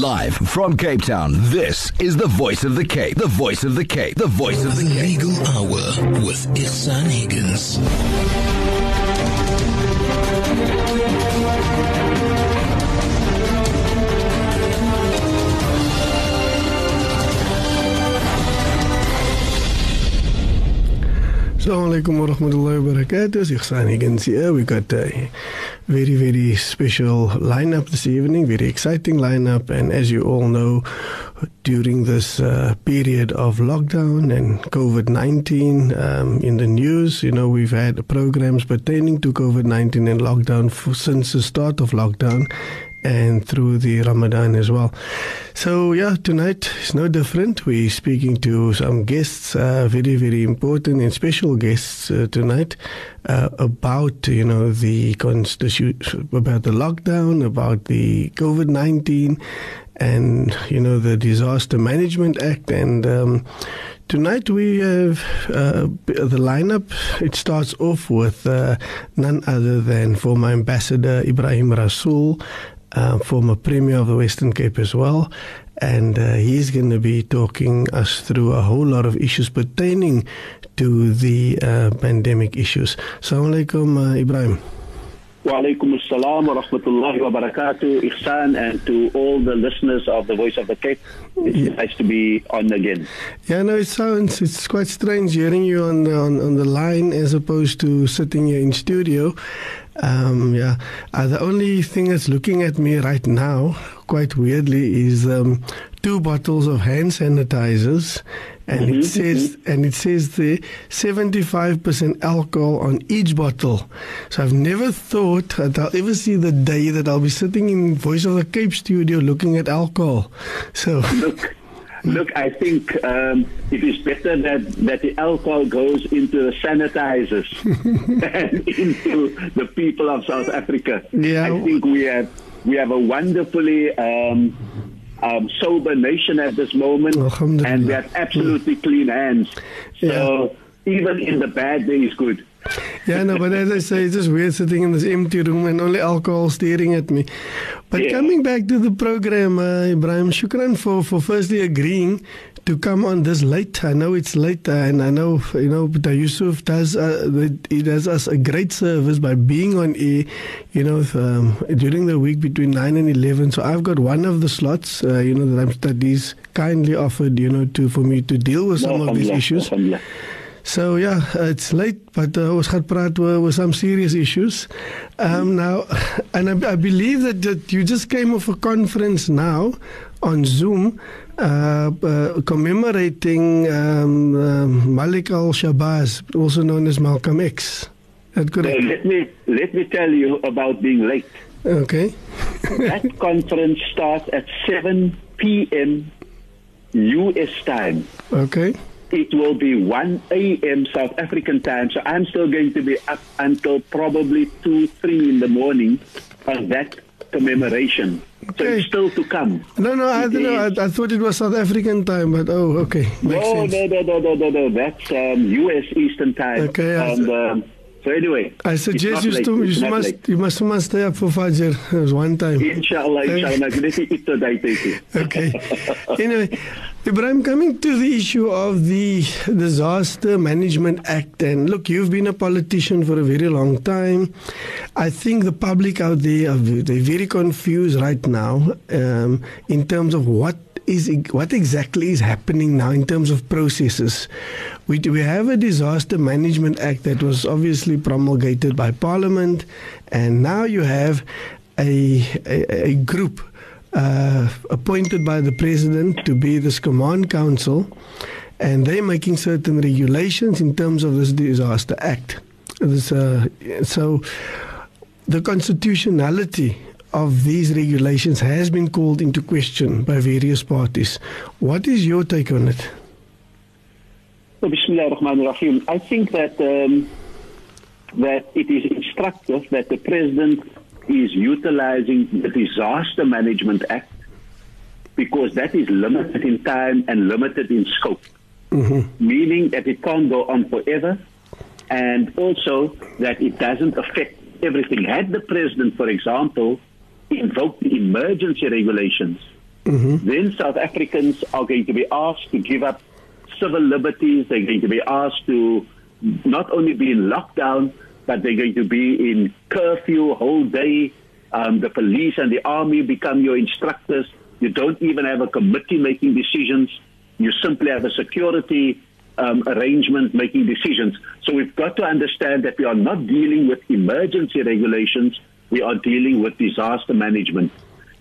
Live from Cape Town, this is the voice of the Cape. The voice of the Cape. The voice of the The Cape. Legal Hour with Ihsan Higgins. Assalamu alaikum wa rahmatullahi wa here. We got a very, very special lineup this evening, very exciting lineup. And as you all know, during this uh, period of lockdown and COVID 19 um, in the news, you know, we've had programs pertaining to COVID 19 and lockdown for, since the start of lockdown and through the Ramadan as well. So yeah, tonight is no different. We're speaking to some guests, uh, very very important and special guests uh, tonight uh, about you know the constitution, about the lockdown, about the COVID nineteen, and you know the Disaster Management Act and. Um, Tonight we have uh, the lineup. It starts off with uh, none other than former Ambassador Ibrahim Rasool, uh, former Premier of the Western Cape as well. And uh, he's going to be talking us through a whole lot of issues pertaining to the uh, pandemic issues. Assalamu alaikum, uh, Ibrahim. Wa alaikum assalam wa rahmatullahi wa barakatuh, Ihsan, and to all the listeners of the Voice of the Cape. It's Yeah. nice to be on again. Yeah, no, it sounds it's quite strange hearing you on the on, on the line as opposed to sitting here in studio. Um, yeah, uh, the only thing that's looking at me right now, quite weirdly, is um, two bottles of hand sanitizers, and it says and it says the seventy five percent alcohol on each bottle. So I've never thought that I'll ever see the day that I'll be sitting in Voice of the Cape studio looking at alcohol. So. Look, look, I think um, it is better that, that the alcohol goes into the sanitizers than into the people of South Africa. Yeah. I think we have we have a wonderfully um, um, sober nation at this moment, and we have absolutely clean hands. So even in the bad, there is good. Yeah, no, but as I say, it's just weird sitting in this empty room and only alcohol staring at me. But Yeah. coming back to the program, uh, Ibrahim, shukran for, for firstly agreeing to come on this late. I know it's late, uh, and I know you know, but Yusuf does uh, he does us a great service by being on air, you know, um, during the week between nine and eleven. So I've got one of the slots, uh, you know, that I'm that he's kindly offered, you know, to for me to deal with some of these issues. So yeah, uh, it's late, but uh, ons gaan praat oor, oor some serious issues. Um, now, and I, I believe that, that you just came off a conference now on Zoom, uh, uh, commemorating um, um, Malik El-Shabazz, also known as Malcolm X. That So correct? let me let me tell you about being late. Okay. that conference starts at 7 p.m. U.S. time. Okay. It will be 1 a.m. South African time. So I'm still going to be up until probably 2, 3 in the morning on that commemoration. So it's still to come. No, no, I don't know. I, I thought it was South African time, but oh, okay, makes No, sense. no, no, no, no, no, no. That's um, U.S. Eastern time. Okay, um, so anyway. I suggest you, late, you must late. you must must stay up for Fajr. One time. Inshallah, inshallah. Ek weet nie iets tot hy tyd nie. Okay. anyway, Ibrahim, coming to the issue of the Disaster Management Act, and look, you've been a politician for a very long time. I think the public out there are they're very confused right now um, in terms of what is what exactly is happening now in terms of processes. We we have a Disaster Management Act that was obviously promulgated by Parliament, and now you have a a, a group uh, appointed by the president to be this command council, and they're making certain regulations in terms of this disaster act. This, uh, so, the constitutionality of these regulations has been called into question by various parties. What is your take on it? So, ar-Rahman ar-Rahim. I think that um, that it is instructive that the president is utilizing the Disaster Management Act because that is limited in time and limited in scope, meaning that it can't go on forever, and also that it doesn't affect everything. Had the president, for example, invoked the emergency regulations, mm-hmm. then South Africans are going to be asked to give up civil liberties. They're going to be asked to not only be in lockdown, but they're going to be in curfew whole day. Um, the police and the army become your instructors. You don't even have a committee making decisions. You simply have a security um, arrangement making decisions. So we've got to understand that we are not dealing with emergency regulations. We are dealing with disaster management.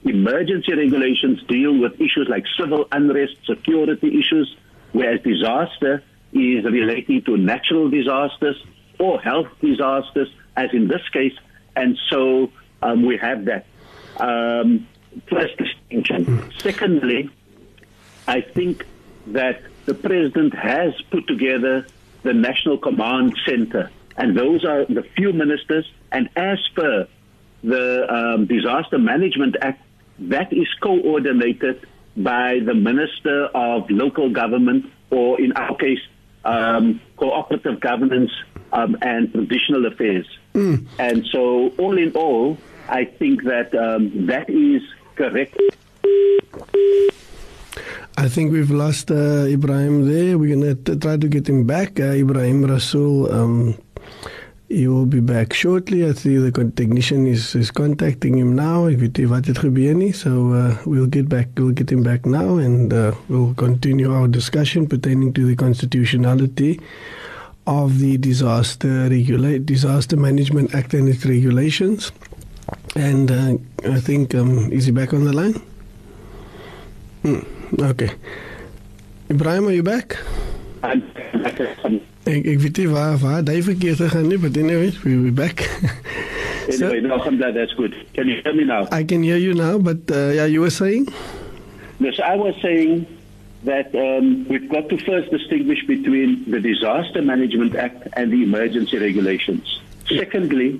Emergency regulations deal with issues like civil unrest, security issues, whereas disaster is relating to natural disasters or health disasters, as in this case. And so um, we have that um, first distinction. Secondly, I think that the president has put together the National Command Center, and those are the few ministers. And as per the um, Disaster Management Act, that is coordinated by the Minister of Local Government, or in our case, um, Cooperative Governance um, and Traditional Affairs. Mm. And so, all in all, I think that um, that is correct. I think we've lost uh, Ibrahim there. We're going to try to get him back. Uh, Ibrahim Rasool. um, he will be back shortly. I see the technician is, is contacting him now. So uh, we'll get back. We'll get him back now, and uh, we'll continue our discussion pertaining to the constitutionality of the disaster regulate disaster management act and its regulations. And uh, I think um, is he back on the line? Hmm. Okay. Ibrahim, are you back? I'm back. Ik, ik weet niet waar, waar die verkeerd te gaan nu, but anyway, we'll be back. anyway, so, no, alhamdulillah, that's good. Can you hear me now? I can hear you now, but uh, yeah, you were saying? Yes, I was saying that um, we've got to first distinguish between the Disaster Management Act and the emergency regulations. Secondly,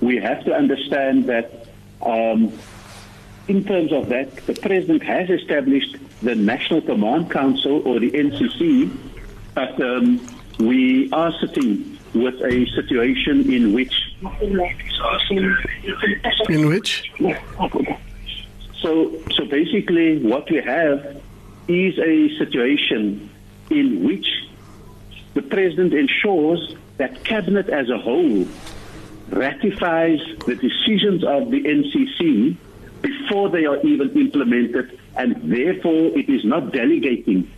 we have to understand that um, in terms of that, the President has established the National Command Council or the NCC, but um, we are sitting with a situation in which. In which? So, so basically, what we have is a situation in which the president ensures that cabinet as a whole ratifies the decisions of the NCC before they are even implemented, and therefore it is not delegating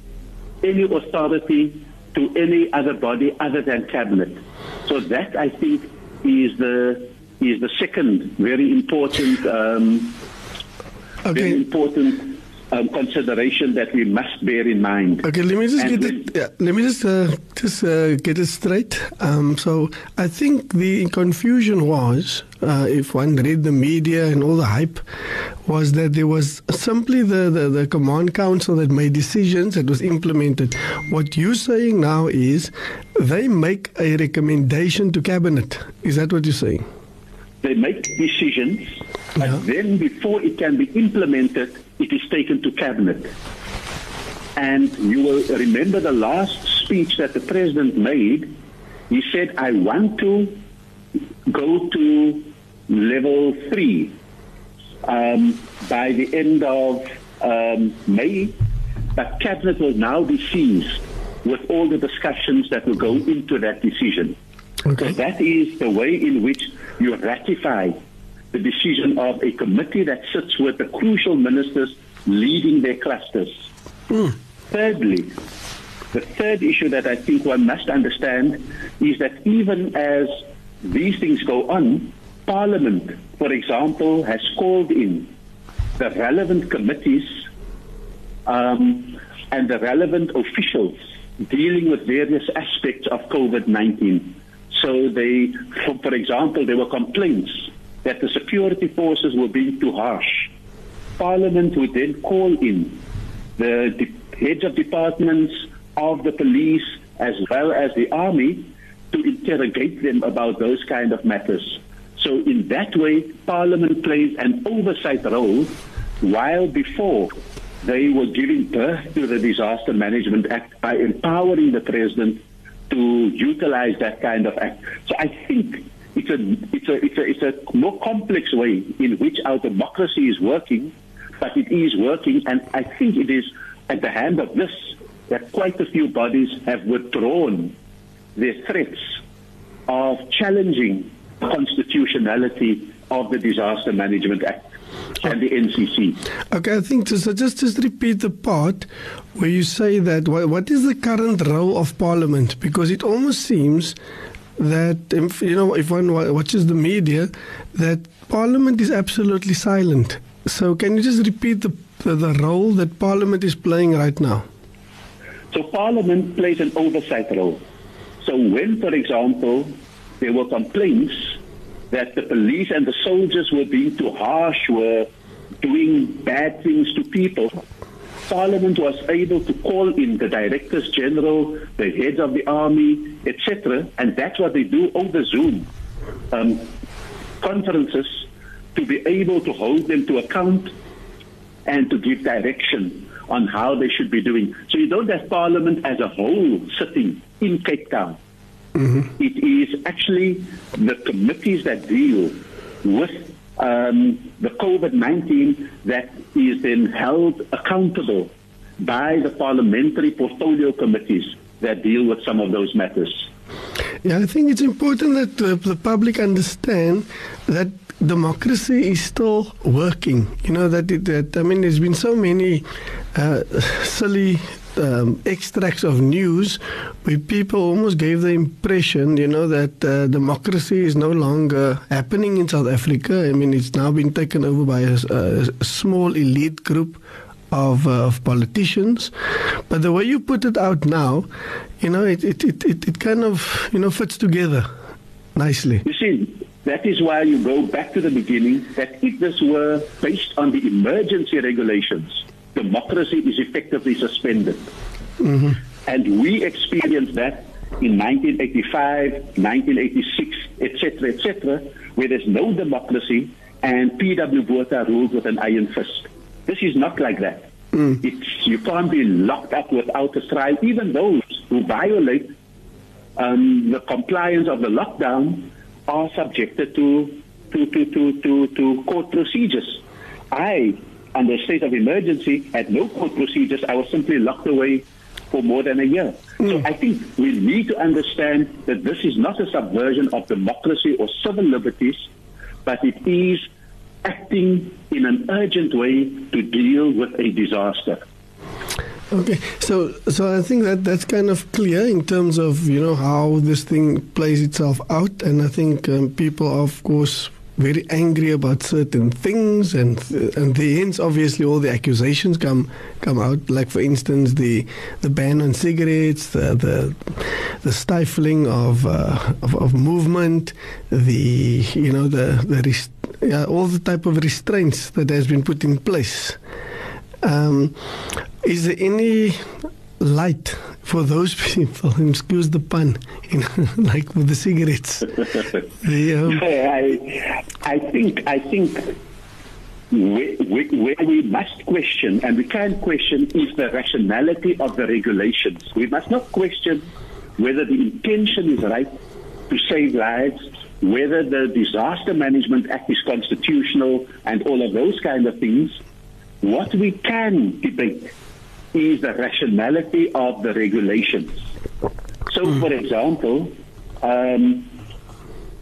any authority to any other body other than cabinet. So that I think is the is the second very important um, okay. very important um, consideration that we must bear in mind. Okay, let me just and get it. Yeah, let me just uh, just uh, get it straight. Um, so I think the confusion was, uh, if one read the media and all the hype, was that there was simply the, the, the command council that made decisions that was implemented. What you're saying now is they make a recommendation to cabinet. Is that what you're saying? They make decisions, but yeah. then before it can be implemented it is taken to cabinet. And you will remember the last speech that the president made. He said, I want to go to level three um, by the end of um, May, but cabinet will now be seized with all the discussions that will go into that decision. Okay. So that is the way in which you ratify the decision of a committee that sits with the crucial ministers leading their clusters. Mm. Thirdly, the third issue that I think one must understand is that even as these things go on, Parliament, for example, has called in the relevant committees um, and the relevant officials dealing with various aspects of COVID 19. So, they, for, for example, there were complaints that the security forces were being too harsh. Parliament would then call in the de- heads of departments of the police as well as the army to interrogate them about those kind of matters. So in that way, Parliament plays an oversight role while before they were giving birth to the Disaster Management Act by empowering the President to utilize that kind of act. So I think it's a, it's a, it's a, it's a more complex way in which our democracy is working but it is working, and I think it is at the hand of this that quite a few bodies have withdrawn their threats of challenging the constitutionality of the Disaster Management Act and the NCC. Okay, I think just, just just repeat the part where you say that what, what is the current role of Parliament? Because it almost seems that if, you know if one watches the media, that Parliament is absolutely silent. So can you just repeat the the, the role that Parliament is playing right now? So Parliament plays an oversight role. So when, for example, there were complaints that the police and the soldiers were being too harsh, were doing bad things to people, Parliament was able to call in the directors general, the heads of the army, etc., and that's what they do over Zoom um, conferences to be able to hold them to account and to give direction on how they should be doing. So you don't have Parliament as a whole sitting in Cape Town. It is actually the committees that deal with um, the COVID 19 that is then held accountable by the parliamentary portfolio committees that deal with some of those matters. Yeah, I think it's important that the, the public understand that democracy is still working. You know that it, that I mean, there's been so many uh, silly. Um, extracts of news where people almost gave the impression, you know, that uh, democracy is no longer happening in South Africa. I mean, it's now been taken over by a, a small elite group of, uh, of politicians. But the way you put it out now, you know, it, it, it, it, kind of, you know, fits together nicely. You see, that is why you go back to the beginning that if this were based on the emergency regulations, democracy is effectively suspended. And we experienced that in 1985, 1986, etc., etc., where there's no democracy and P.W. Botha ruled with an iron fist. This is not like that. It's, you can't be locked up without a trial. Even those who violate um, the compliance of the lockdown are subjected to to, to, to, to, to court procedures. I, under state of emergency, had no court procedures. I was simply locked away for more than a year. So hmm. I think we need to understand that this is not a subversion of democracy or civil liberties, but it is acting in an urgent way to deal with a disaster. Okay, so so I think that that's kind of clear in terms of you know how this thing plays itself out, and I think um, people are of course very angry about certain things, and and the hence obviously all the accusations come come out. Like for instance, the the ban on cigarettes, the the, the stifling of, uh, of of movement, the you know the the rest, yeah, all the type of restraints that has been put in place. Um, is there any light for those people? Excuse the pun, you know, like with the cigarettes. the, um, I, I think I think where, where we must question, and we can question, is the rationality of the regulations. We must not question whether the intention is right to save lives, whether the Disaster Management Act is constitutional, and all of those kind of things. What we can debate is the rationality of the regulations. So, for example, um,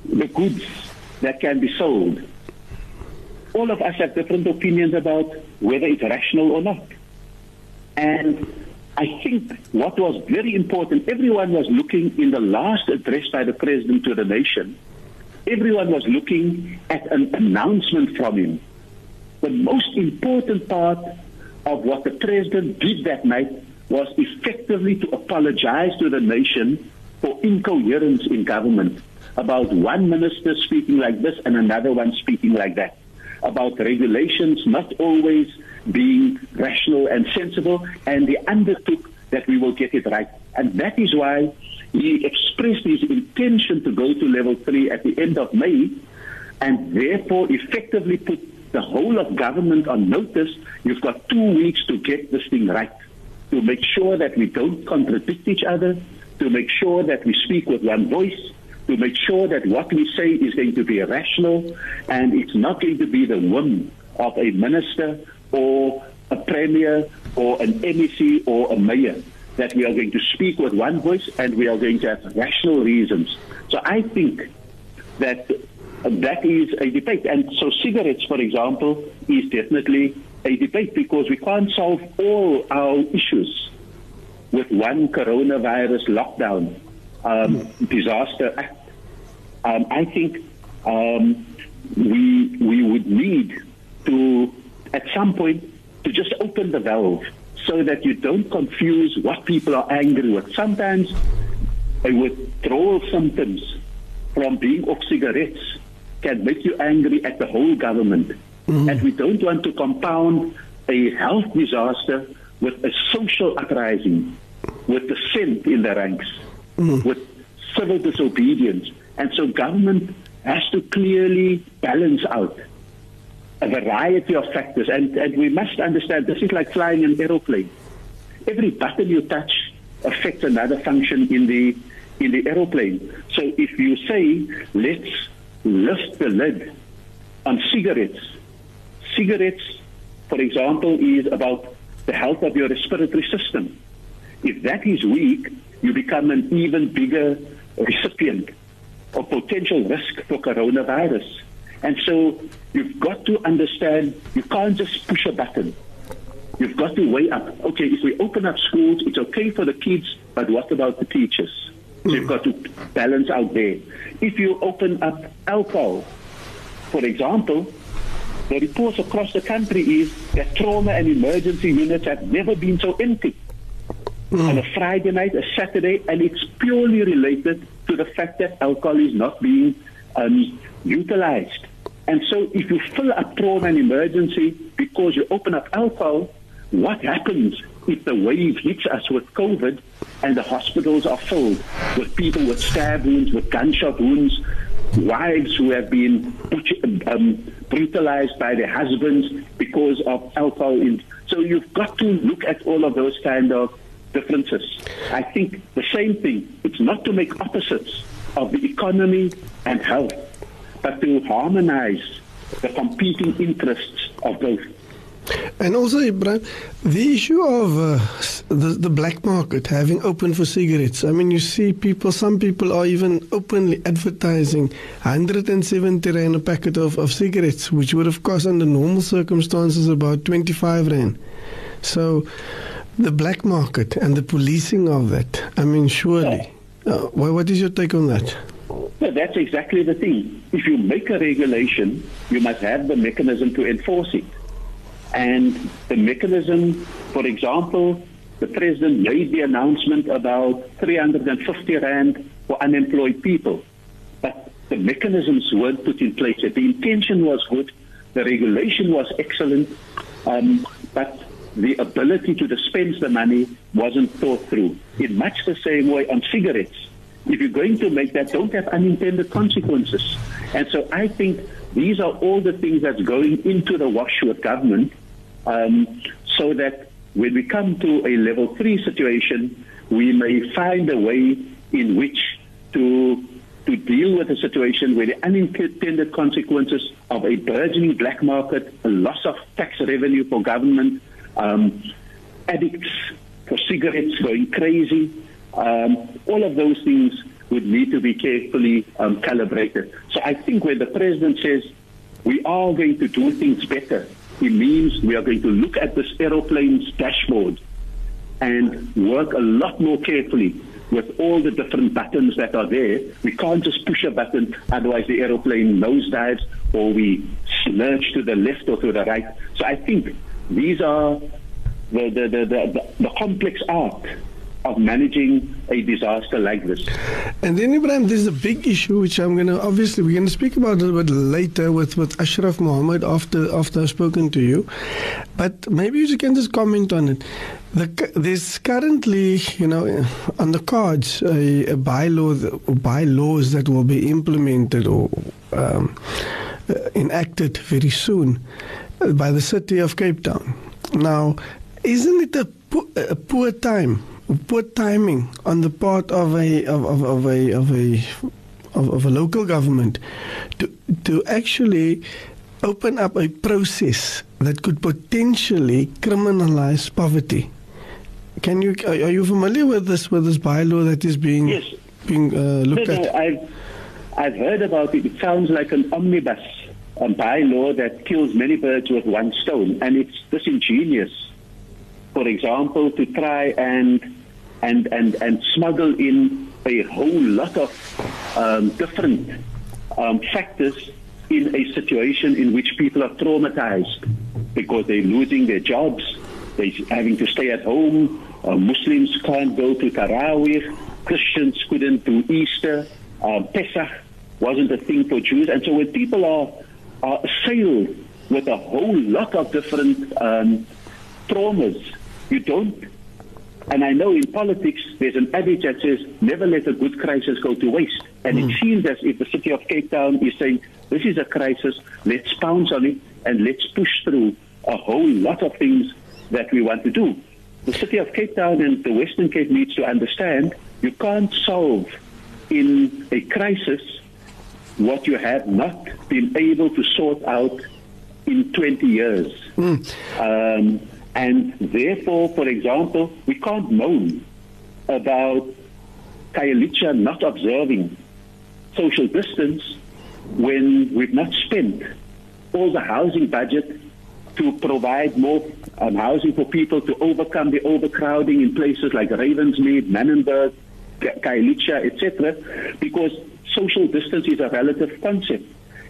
the goods that can be sold. All of us have different opinions about whether it's rational or not. And I think what was very important, everyone was looking in the last address by the president to the nation, everyone was looking at an announcement from him. The most important part of what the president did that night was effectively to apologize to the nation for incoherence in government about one minister speaking like this and another one speaking like that, about regulations not always being rational and sensible, and he undertook that we will get it right. And that is why he expressed his intention to go to level three at the end of May, and therefore effectively put the whole of government on notice. You've got two weeks to get this thing right, to make sure that we don't contradict each other, to make sure that we speak with one voice, to make sure that what we say is going to be rational and it's not going to be the whim of a minister or a premier or an MEC or a mayor that we are going to speak with one voice and we are going to have rational reasons. So I think that that is a debate. And so cigarettes, for example, is definitely a debate because we can't solve all our issues with one coronavirus lockdown um, disaster act. Um, I think um, we we would need to at some point to just open the valve so that you don't confuse what people are angry with. Sometimes a withdrawal symptoms from being off cigarettes can make you angry at the whole government. Mm-hmm. And we don't want to compound a health disaster with a social uprising, with dissent in the ranks, mm-hmm. with civil disobedience. And so government has to clearly balance out a variety of factors. And, and we must understand this is like flying an aeroplane. Every button you touch affects another function in the in the aeroplane. So if you say let's lift the lid on cigarettes, cigarettes, for example, is about the health of your respiratory system. If that is weak, you become an even bigger recipient of potential risk for coronavirus. And so you've got to understand you can't just push a button. You've got to weigh up. Okay, if we open up schools, it's okay for the kids, but what about the teachers? You've got to balance out there. If you open up alcohol, for example, the reports across the country is that trauma and emergency units have never been so empty. Mm. On a Friday night, a Saturday, and it's purely related to the fact that alcohol is not being um, utilized. And so, if you fill up trauma and emergency because you open up alcohol, what happens if the wave hits us with COVID and the hospitals are filled with people with stab wounds, with gunshot wounds, wives who have been um, brutalized by their husbands because of alcohol. So you've got to look at all of those kind of differences. I think the same thing. It's not to make opposites of the economy and health, but to harmonize the competing interests of both. And also, Ibrahim, the issue of uh, the, the black market having open for cigarettes. I mean, you see people, some people are even openly advertising 170 Rand a packet of, of cigarettes, which would have cost under normal circumstances about 25 Rand. So, the black market and the policing of that, I mean, surely. Uh, what is your take on that? Well, that's exactly the thing. If you make a regulation, you must have the mechanism to enforce it. And the mechanism, for example, the president made the announcement about 350 rand for unemployed people. But the mechanisms weren't put in place. The intention was good, the regulation was excellent, um, but the ability to dispense the money wasn't thought through. In much the same way on cigarettes. If you're going to make that, don't have unintended consequences. And so I think these are all the things that's going into the wash with government um, so that when we come to a level three situation, we may find a way in which to to deal with a situation where the unintended consequences of a burgeoning black market, a loss of tax revenue for government, um, addicts for cigarettes going crazy, um, all of those things would need to be carefully um, calibrated. So I think when the president says we are going to do things better, it means we are going to look at this aeroplane's dashboard and work a lot more carefully with all the different buttons that are there. We can't just push a button, otherwise the aeroplane nosedives or we lurch to the left or to the right. So I think these are the, the, the, the, the complex art of managing a disaster like this. And then, Ibrahim, there's a big issue which I'm going to obviously we're going to speak about a little bit later with, with Ashraf Mohammed after after I've spoken to you. But maybe you can just comment on it. The, there's currently, you know, on the cards a, a bylaw bylaws that will be implemented or um, enacted very soon by the city of Cape Town. Now, isn't it a, a poor time poor timing on the part of a of, of, of a of a of, of, a local government to to actually open up a process that could potentially criminalize poverty. Can you are, are you familiar with this with this bylaw that is being Yes. being uh, looked No, no, at? I've, I've heard about it. It sounds like an omnibus a bylaw that kills many birds with one stone, and it's disingenuous. For example, to try and and and and smuggle in a whole lot of um, different um, factors in a situation in which people are traumatized because they're losing their jobs, they're having to stay at home. Uh, Muslims can't go to Tarawih, Christians couldn't do Easter, um, Pesach wasn't a thing for Jews, and so when people are are assailed with a whole lot of different um, traumas, you don't and I know in politics there's an adage that says never let a good crisis go to waste. And it seems as if the city of Cape Town is saying this is a crisis, let's pounce on it and let's push through a whole lot of things that we want to do. The city of Cape Town and the Western Cape needs to understand you can't solve in a crisis what you have not been able to sort out in 20 years. Um, and therefore, for example, we can't moan about Khayelitsha not observing social distance when we've not spent all the housing budget to provide more um, housing for people to overcome the overcrowding in places like Ravensmead, Manenberg, Khayelitsha, etc. Because social distance is a relative concept.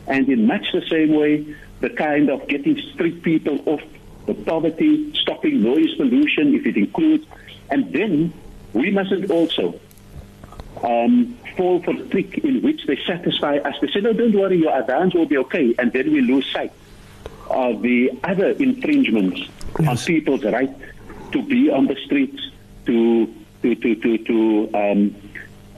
And in much the same way, the kind of getting street people off the poverty, stopping noise pollution, if it includes, and then we mustn't also um, fall for the trick in which they satisfy us. They say, no, don't worry, your advance will be okay, and then we lose sight of the other infringements on people's right to be on the streets, to to to to, to um,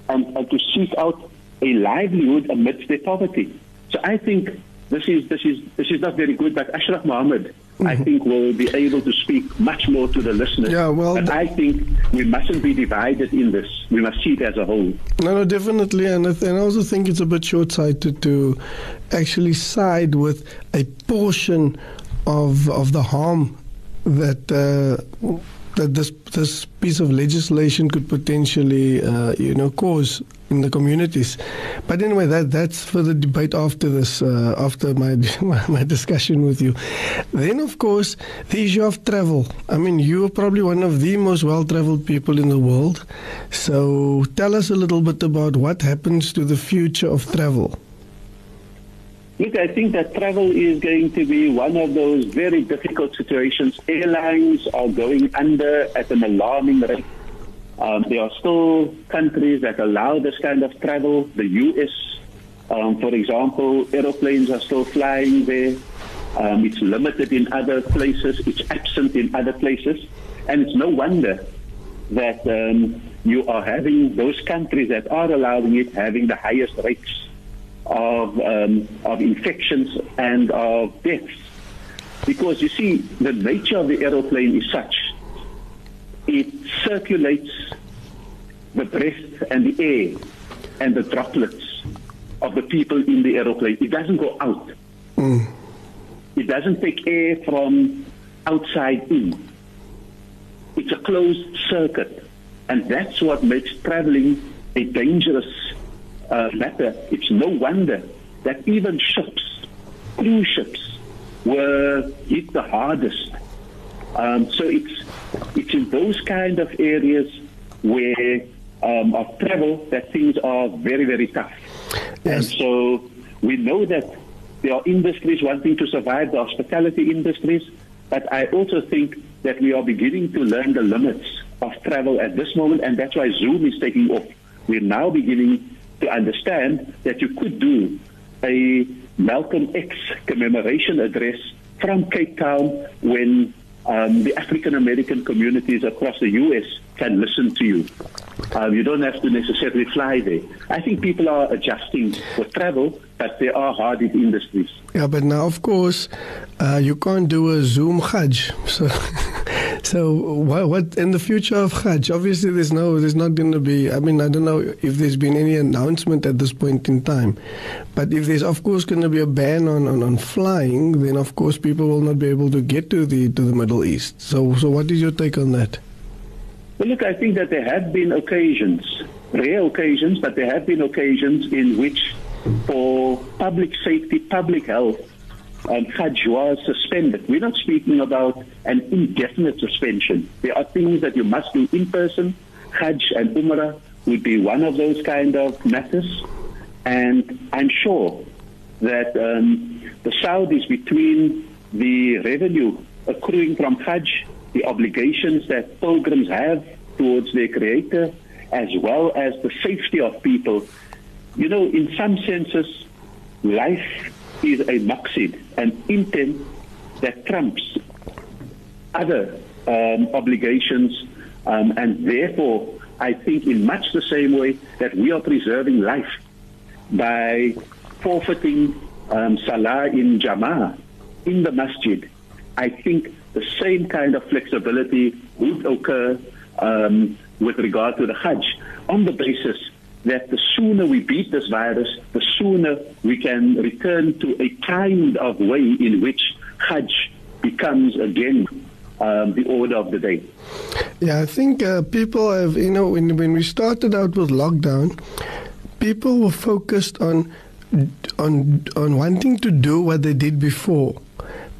and, and to seek out a livelihood amidst their poverty. So I think this is this is this is not very good. But Ashraf Mohammed, I think, we'll be able to speak much more to the listeners. Yeah, well, but I think we mustn't be divided in this. We must see it as a whole. No, no, definitely, and I, th- and I also think it's a bit short-sighted to actually side with a portion of of the harm that uh, that this this piece of legislation could potentially, uh, you know, cause in the communities. But anyway, that that's for the debate after this, uh, after my my discussion with you. Then, of course, the issue of travel. I mean, you are probably one of the most well-traveled people in the world. So, tell us a little bit about what happens to the future of travel. Look, I think that travel is going to be one of those very difficult situations. Airlines are going under at an alarming rate. Um, there are still countries that allow this kind of travel. The U.S., um, for example, aeroplanes are still flying there. Um, it's limited in other places. It's absent in other places. And it's no wonder that um, you are having those countries that are allowing it having the highest rates of, um, of infections and of deaths. Because you see, the nature of the aeroplane is such it circulates the breath and the air and the droplets of the people in the aeroplane. It doesn't go out. It doesn't take air from outside in. It's a closed circuit. And that's what makes traveling a dangerous uh, matter. It's no wonder that even ships, cruise ships, were hit the hardest. Um, so it's it's in those kind of areas where um, of travel that things are very very tough. And so we know that there are industries wanting to survive, the hospitality industries, but I also think that we are beginning to learn the limits of travel at this moment, and that's why Zoom is taking off. We're now beginning to understand that you could do a Malcolm X commemoration address from Cape Town when um, the African American communities across the U.S. can listen to you. Um, you don't have to necessarily fly there. I think people are adjusting for travel, but there are hard hit industries. Yeah, but now, of course, uh, you can't do a Zoom Hajj. So, So what, what in the future of Hajj? Obviously, there's no, there's not going to be. I mean, I don't know if there's been any announcement at this point in time, but if there's of course going to be a ban on, on, on flying, then of course people will not be able to get to the to the Middle East. So so what is your take on that? Well, look, I think that there have been occasions, rare occasions, but there have been occasions in which, for public safety, public health, Hajj was suspended. We're not speaking about an indefinite suspension. There are things that you must do in person. Hajj and Umrah would be one of those kind of matters. And I'm sure that um, the Saudis, between the revenue accruing from Hajj, the obligations that pilgrims have towards their Creator, as well as the safety of people, you know, in some senses, life is a maqsid, an intent that trumps other um, obligations, um, and therefore, I think in much the same way that we are preserving life by forfeiting um, salah in jama'ah in the masjid, I think the same kind of flexibility would occur um, with regard to the Hajj on the basis that the sooner we beat this virus, the sooner we can return to a kind of way in which Hajj becomes again um, the order of the day. Yeah, I think uh, people have, you know, when, when we started out with lockdown, people were focused on on on wanting to do what they did before,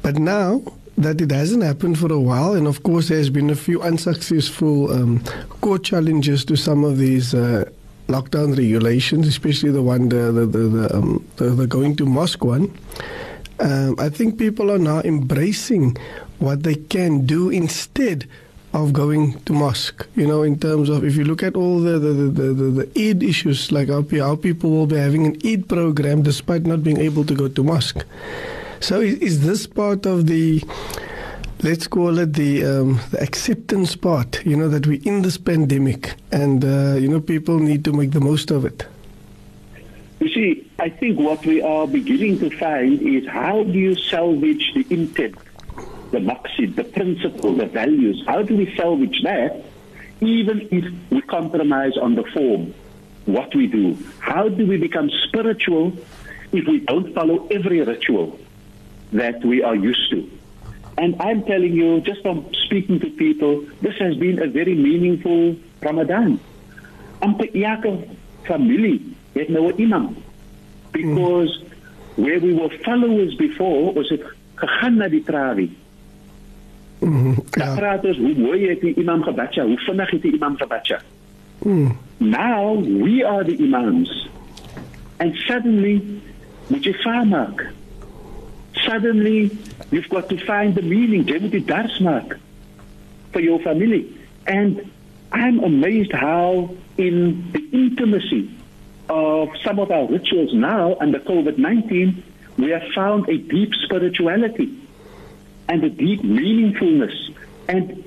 but now that it hasn't happened for a while, and of course there's been a few unsuccessful um, court challenges to some of these. Uh, lockdown regulations, especially the one the the the, the, um, the, the going to mosque one. Um, I think people are now embracing what they can do instead of going to mosque. You know, in terms of if you look at all the the, the, the, the Eid issues, like how, how people will be having an Eid program despite not being able to go to mosque. So is, is this part of the let's call it the, um, the acceptance part, you know, that we're in this pandemic and, uh, you know, people need to make the most of it. You see, I think what we are beginning to find is how do you salvage the intent, the maqsid, the principle, the values? How do we salvage that even if we compromise on the form, what we do? How do we become spiritual if we don't follow every ritual that we are used to? And I'm telling you, just from speaking to people, this has been a very meaningful Ramadan. amper elke familie het nou 'n imam. Because mm. where we were followers before, was het gegaan na die trawie. Mm, ja. praat ons hoe mooi het die imam gebatja, hoe vinnig het die imam. Mm. Now we are the imams. And suddenly, moet jy vaar maak. Suddenly, You've got to find the meaning. Jy moet die dars maak vir jou familie. And I'm amazed how in the intimacy of some of our rituals now under COVID-19, we have found a deep spirituality and a deep meaningfulness. And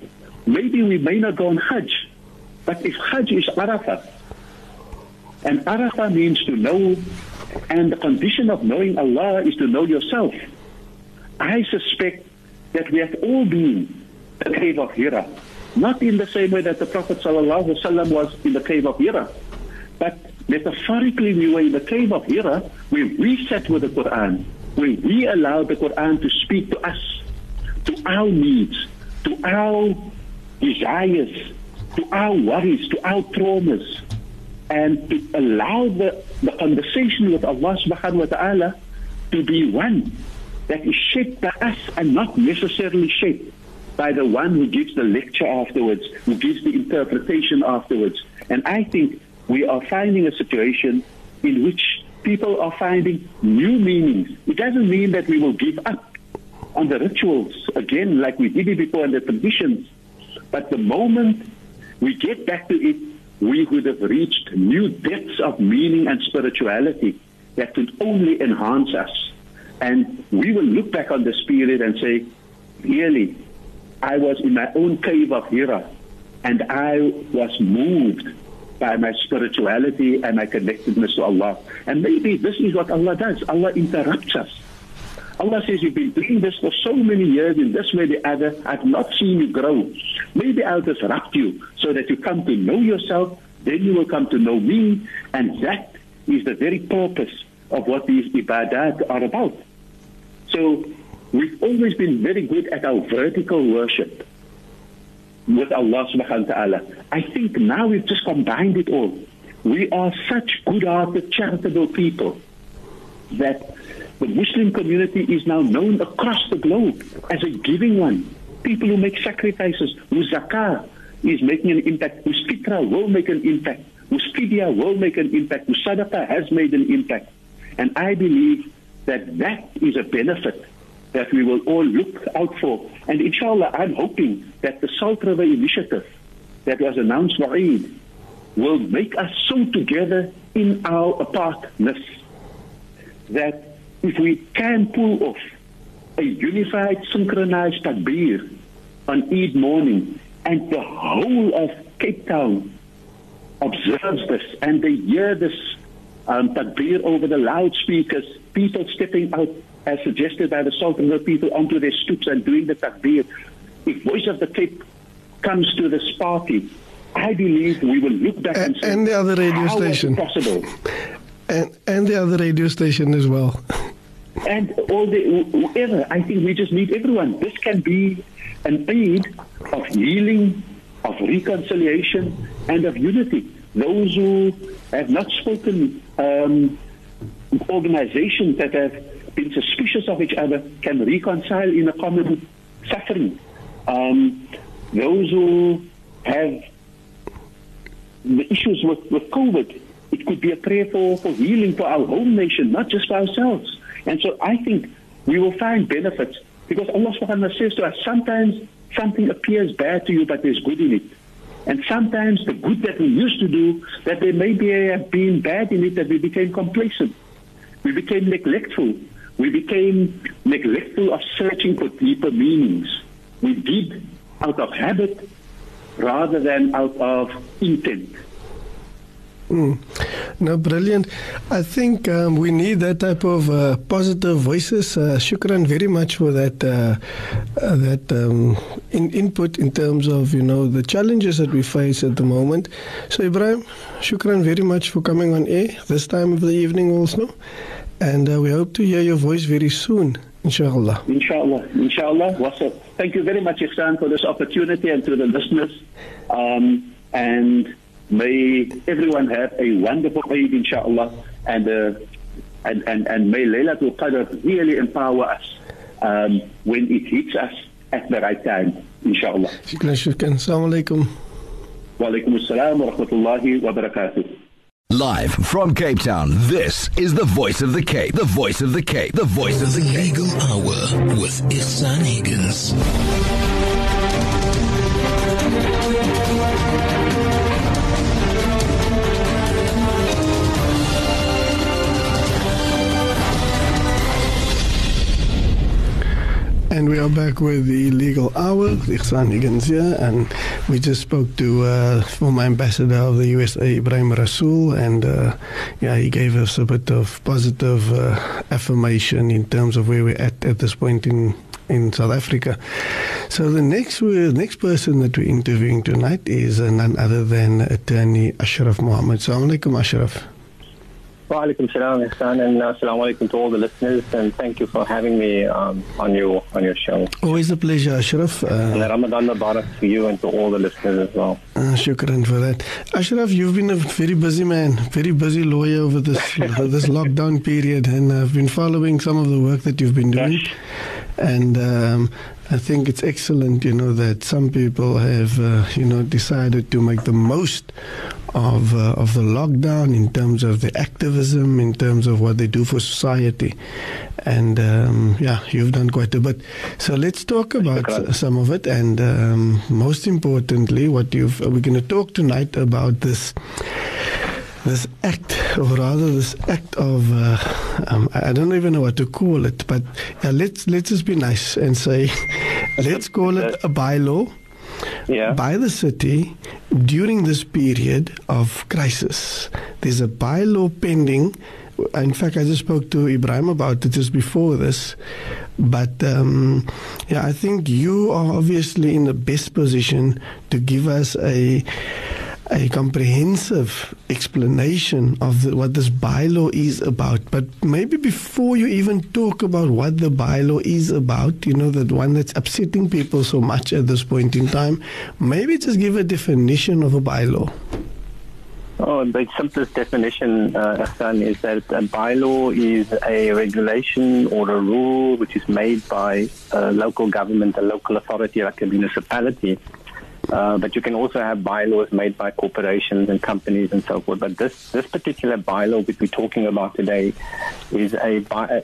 maybe we may not go on Hajj, but if Hajj is Arafah, and Arafah means to know, and the condition of knowing Allah is to know yourself. I suspect that we have all been the cave of Hira. Not in the same way that the Prophet ﷺ was in the cave of Hira, but metaphorically we were in the cave of Hira where we sat with the Quran, where we allowed the Quran to speak to us, to our needs, to our desires, to our worries, to our traumas, and to allow the, the conversation with Allah subhanahu wa ta'ala to be one that is shaped by us and not necessarily shaped by the one who gives the lecture afterwards, who gives the interpretation afterwards. And I think we are finding a situation in which people are finding new meanings. It doesn't mean that we will give up on the rituals again, like we did it before, and the traditions. But the moment we get back to it, we would have reached new depths of meaning and spirituality that could only enhance us. And we will look back on this period and say, really, I was in my own cave of Hira and I was moved by my spirituality and my connectedness to Allah. And maybe this is what Allah does. Allah interrupts us. Allah says, You've been doing this for so many years in this way, or the other. I've not seen you grow. Maybe I'll disrupt you so that you come to know yourself, then you will come to know me. And that is the very purpose of what these ibadat are about. So we've always been very good at our vertical worship with Allah subhanahu wa ta'ala. I think now we've just combined it all. We are such good-hearted, charitable people that the Muslim community is now known across the globe as a giving one. People who make sacrifices, whose zakah is making an impact, whose fitra will make an impact, whose fidya will make an impact, whose sadaqah has made an impact. And I believe that that is a benefit that we will all look out for. And inshallah, I'm hoping that the Salt River Initiative that was announced by Eid will make us so together in our apartness that if we can pull off a unified, synchronized takbir on Eid morning and the whole of Cape Town observes this and they hear this um, takbir over the loudspeakers, people stepping out as suggested by the Sultan people onto their stoops and doing the takbir. If Voice of the Cape comes to this party, I believe we will look back and, And, say, and the other radio how was it station. possible? And, and the other radio station as well. and all the whoever. I think we just need everyone. This can be an aid of healing, of reconciliation, and of unity. Those who have not spoken, um, organizations that have been suspicious of each other can reconcile in a common suffering. Um, those who have the issues with, with COVID, it could be a prayer for, for healing for our home nation, not just for ourselves. And so I think we will find benefits because Allah subhanahu wa ta'ala says to us, sometimes something appears bad to you, but there's good in it. And sometimes the good that we used to do, that there may be have been bad in it, that we became complacent. We became neglectful. We became neglectful of searching for deeper meanings. We did out of habit rather than out of intent. No, brilliant. I think um, we need that type of uh, positive voices. Uh, shukran very much for that uh, uh, that um, in, input in terms of you know the challenges that we face at the moment. So Ibrahim, shukran very much for coming on air this time of the evening also, and uh, we hope to hear your voice very soon, inshallah. Inshallah, inshallah. Wasa. Thank you very much, Ihsan, for this opportunity and to the listeners. Um, and may everyone have a wonderful Eid, inshallah. And, uh, and, and, and may Laylatul Qadr really empower us um, when it hits us at the right time, inshallah. Shukran, shukran. Assalamu alaikum. Wa alaikum assalam wa rahmatullahi wa barakatuh. Live from Cape Town, this is the voice of the Cape. The voice of the Cape. The voice of The the Cape. Legal Hour with Ihsan Higgins. And we are back with the legal hour, Ihsan Higgins here, and we just spoke to uh, former ambassador of the USA, Ibrahim Rasool, and uh, yeah, he gave us a bit of positive uh, affirmation in terms of where we're at at this point in in South Africa. So the next next person that we're interviewing tonight is uh, none other than attorney Ashraf Mohammed. Assalamu alaikum, Ashraf. Wa alaikum salam, Ihsan, and assalamu alaikum to all the listeners, and thank you for having me um, on your on your show. Always a pleasure, Ashraf. And Uh, Ramadan Mubarak to you and to all the listeners as well. Uh, shukran for that. Ashraf, you've been a very busy man, very busy lawyer over this this lockdown period, and I've been following some of the work that you've been doing. And um, I think it's excellent, you know, that some people have, uh, you know, decided to make the most of uh, of the lockdown in terms of the activism, in terms of what they do for society. And um, yeah, you've done quite a bit. So let's talk about s- some of it, and um, most importantly, what you've we're going to talk tonight about this this act, or rather this act of uh, um, I don't even know what to call it, but yeah, let's let's just be nice and say let's call it a bylaw Yeah. by the city during this period of crisis. There's a bylaw pending in fact, I just spoke to Ibrahim about it just before this. But um, yeah, I think you are obviously in the best position to give us a a comprehensive explanation of the, what this bylaw is about. But maybe before you even talk about what the bylaw is about, you know, that one that's upsetting people so much at this point in time, maybe just give a definition of a bylaw. Oh, the simplest definition, uh, is that a bylaw is a regulation or a rule which is made by a local government, a local authority like a municipality. Uh, but you can also have bylaws made by corporations and companies and so forth. But this, this particular bylaw which we're talking about today is a,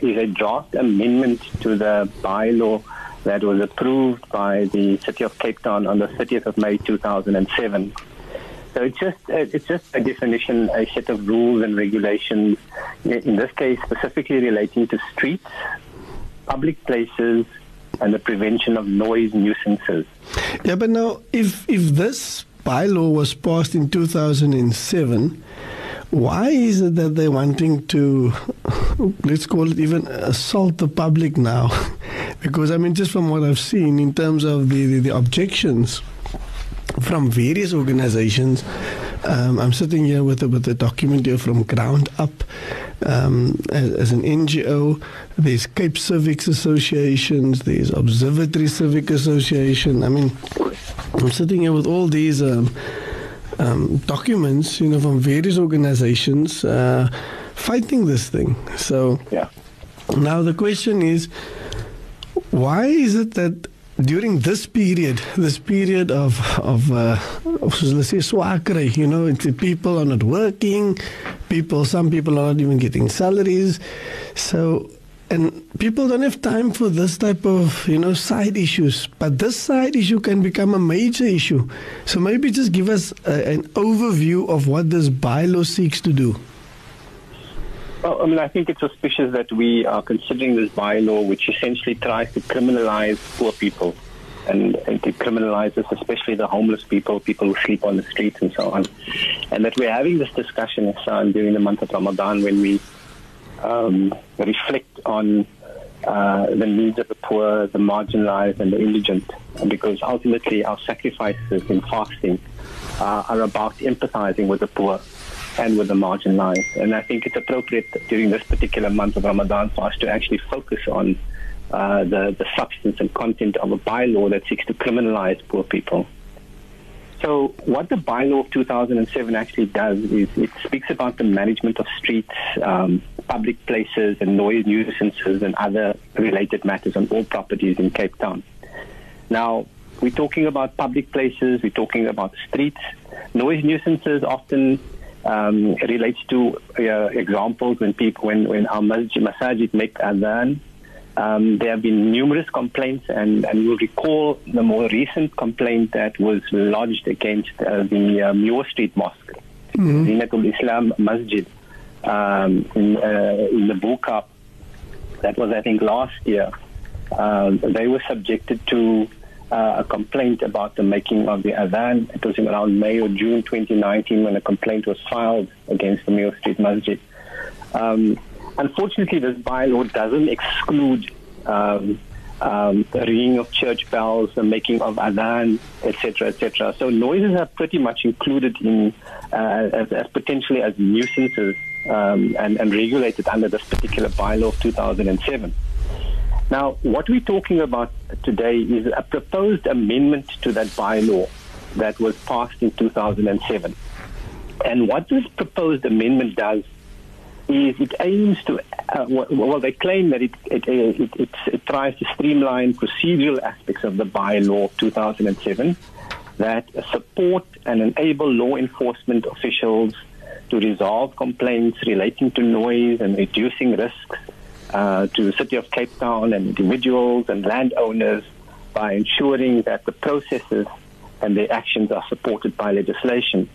is a draft amendment to the bylaw that was approved by the City of Cape Town on the 30th of May 2007. So it's just it's just a definition, a set of rules and regulations. In this case, specifically relating to streets, public places, and the prevention of noise nuisances. Yeah, but now if if this bylaw was passed in 2007, why is it that they're wanting to let's call it even assault the public now? because I mean, just from what I've seen in terms of the, the, the objections from various organizations. Um, I'm sitting here with a, with a document here from Ground Up um, as, as, an NGO. There's Cape Civics Associations, there's Observatory Civic Association. I mean, I'm sitting here with all these um, um documents, you know, from various organizations uh, fighting this thing. So, yeah. Now the question is, why is it that during this period, this period of of, uh, let's say swakkery, you know, people are not working, people, some people are not even getting salaries, so and people don't have time for this type of you know side issues. But this side issue can become a major issue. So maybe just give us a, an overview of what this bylaw seeks to do. Well, I mean, I think it's suspicious that we are considering this bylaw, which essentially tries to criminalize poor people. And, and criminalise, criminalizes especially the homeless people, people who sleep on the streets and so on. And that we're having this discussion, Ihsan, during the month of Ramadan when we um, reflect on uh, the needs of the poor, the marginalized, and the indigent. Because ultimately, our sacrifices in fasting uh, are about empathizing with the poor and with the marginalized. And I think it's appropriate during this particular month of Ramadan for us to actually focus on uh, the, the substance and content of a bylaw that seeks to criminalize poor people. So, what the bylaw of 2007 actually does is it speaks about the management of streets, um, public places, and noise nuisances and other related matters on all properties in Cape Town. Now, we're talking about public places, we're talking about streets. Noise nuisances often um, relates to uh, examples when people, when, when our masjid, masajid make adhan. Um, there have been numerous complaints, and, and you'll recall the more recent complaint that was lodged against uh, the uh, Muir Street Mosque, mm-hmm. Zinatul Islam Masjid, um, in, uh, in the. That was, I think, last year. Um, they were subjected to uh, a complaint about the making of the adhan. It was around May or June 2019 when a complaint was filed against the Muir Street Masjid. Um, unfortunately, this bylaw doesn't exclude um, um, the ringing of church bells, the making of adhan, etc., etc. So noises are pretty much included in uh, as, as, potentially as nuisances um, and, and regulated under this particular bylaw of 2007. Now, what we're talking about today is a proposed amendment to that bylaw that was passed in 2007. And what this proposed amendment does is it aims to, uh, well, they claim that it, it, it, it, it tries to streamline procedural aspects of the bylaw of 2007 that support and enable law enforcement officials to resolve complaints relating to noise and reducing risks uh, to the city of Cape Town and individuals and landowners by ensuring that the processes and their actions are supported by legislation.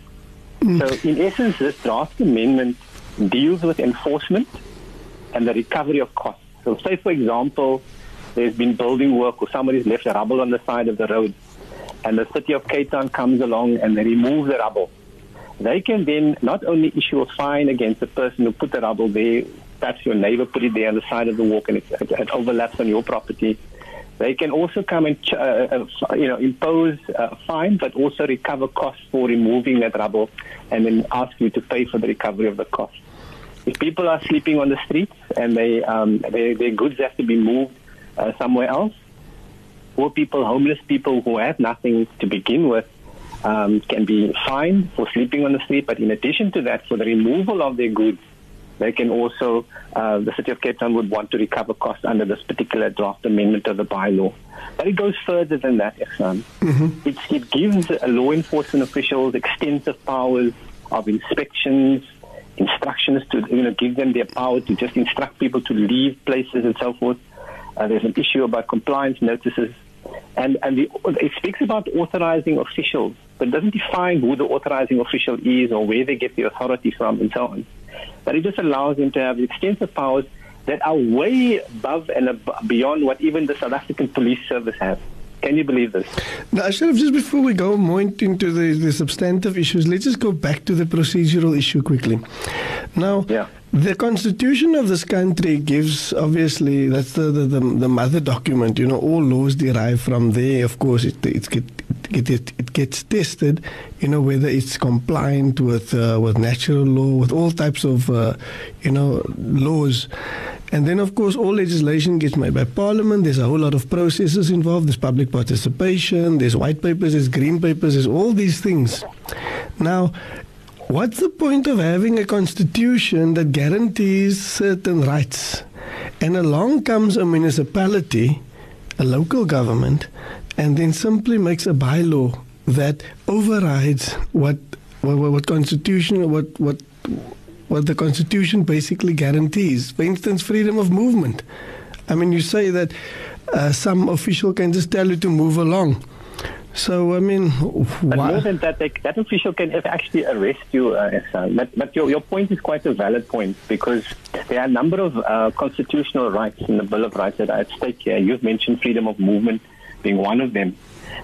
Mm. So, in essence, this draft amendment deals with enforcement and the recovery of costs. So, say, for example, there's been building work or somebody's left a rubble on the side of the road, and the city of Cape Town comes along and they remove the rubble they can then not only issue a fine against the person who put the rubble there, perhaps your neighbor put it there on the side of the walk and it, it, overlaps on your property. They can also come and uh, uh, you know impose a fine, but also recover costs for removing that rubble, and then ask you to pay for the recovery of the cost. If people are sleeping on the streets and they, um, they their goods have to be moved uh, somewhere else, poor people, homeless people who have nothing to begin with, um, can be fined for sleeping on the street. But in addition to that, for the removal of their goods, they can also, uh, the City of Cape Town would want to recover costs under this particular draft amendment of the bylaw. But it goes further than that, Ihsan. Mm-hmm. It, it gives uh, law enforcement officials extensive powers of inspections, instructions to, you know, give them their power to just instruct people to leave places and so forth. Uh, there's an issue about compliance notices. And, and the, it speaks about authorizing officials, but doesn't define who the authorizing official is or where they get the authority from and so on but it just allows them to have extensive powers that are way above and ab- beyond what even the South African Police Service has. Can you believe this? Now, Ashraf, just before we go more into the, the substantive issues, let's just go back to the procedural issue quickly. Now, Yeah. The constitution of this country gives, obviously, that's the, the, the, the mother document. You know, all laws derive from there. Of course, it, get, it, it, it gets tested, you know, whether it's compliant with, uh, with natural law, with all types of, uh, you know, laws. And then, of course, all legislation gets made by Parliament. There's a whole lot of processes involved. There's public participation. There's white papers. There's green papers. There's all these things. Now, what's the point of having a constitution that guarantees certain rights? And along comes a municipality, a local government, and then simply makes a bylaw that overrides what what, what constitution what what what the Constitution basically guarantees. For instance, freedom of movement. I mean, you say that uh, some official can just tell you to move along. So, I mean, But more why? than that, they, that official can actually arrest you, uh, But, but your, your point is quite a valid point because there are a number of uh, constitutional rights in the Bill of Rights that are at stake here. You've mentioned freedom of movement being one of them.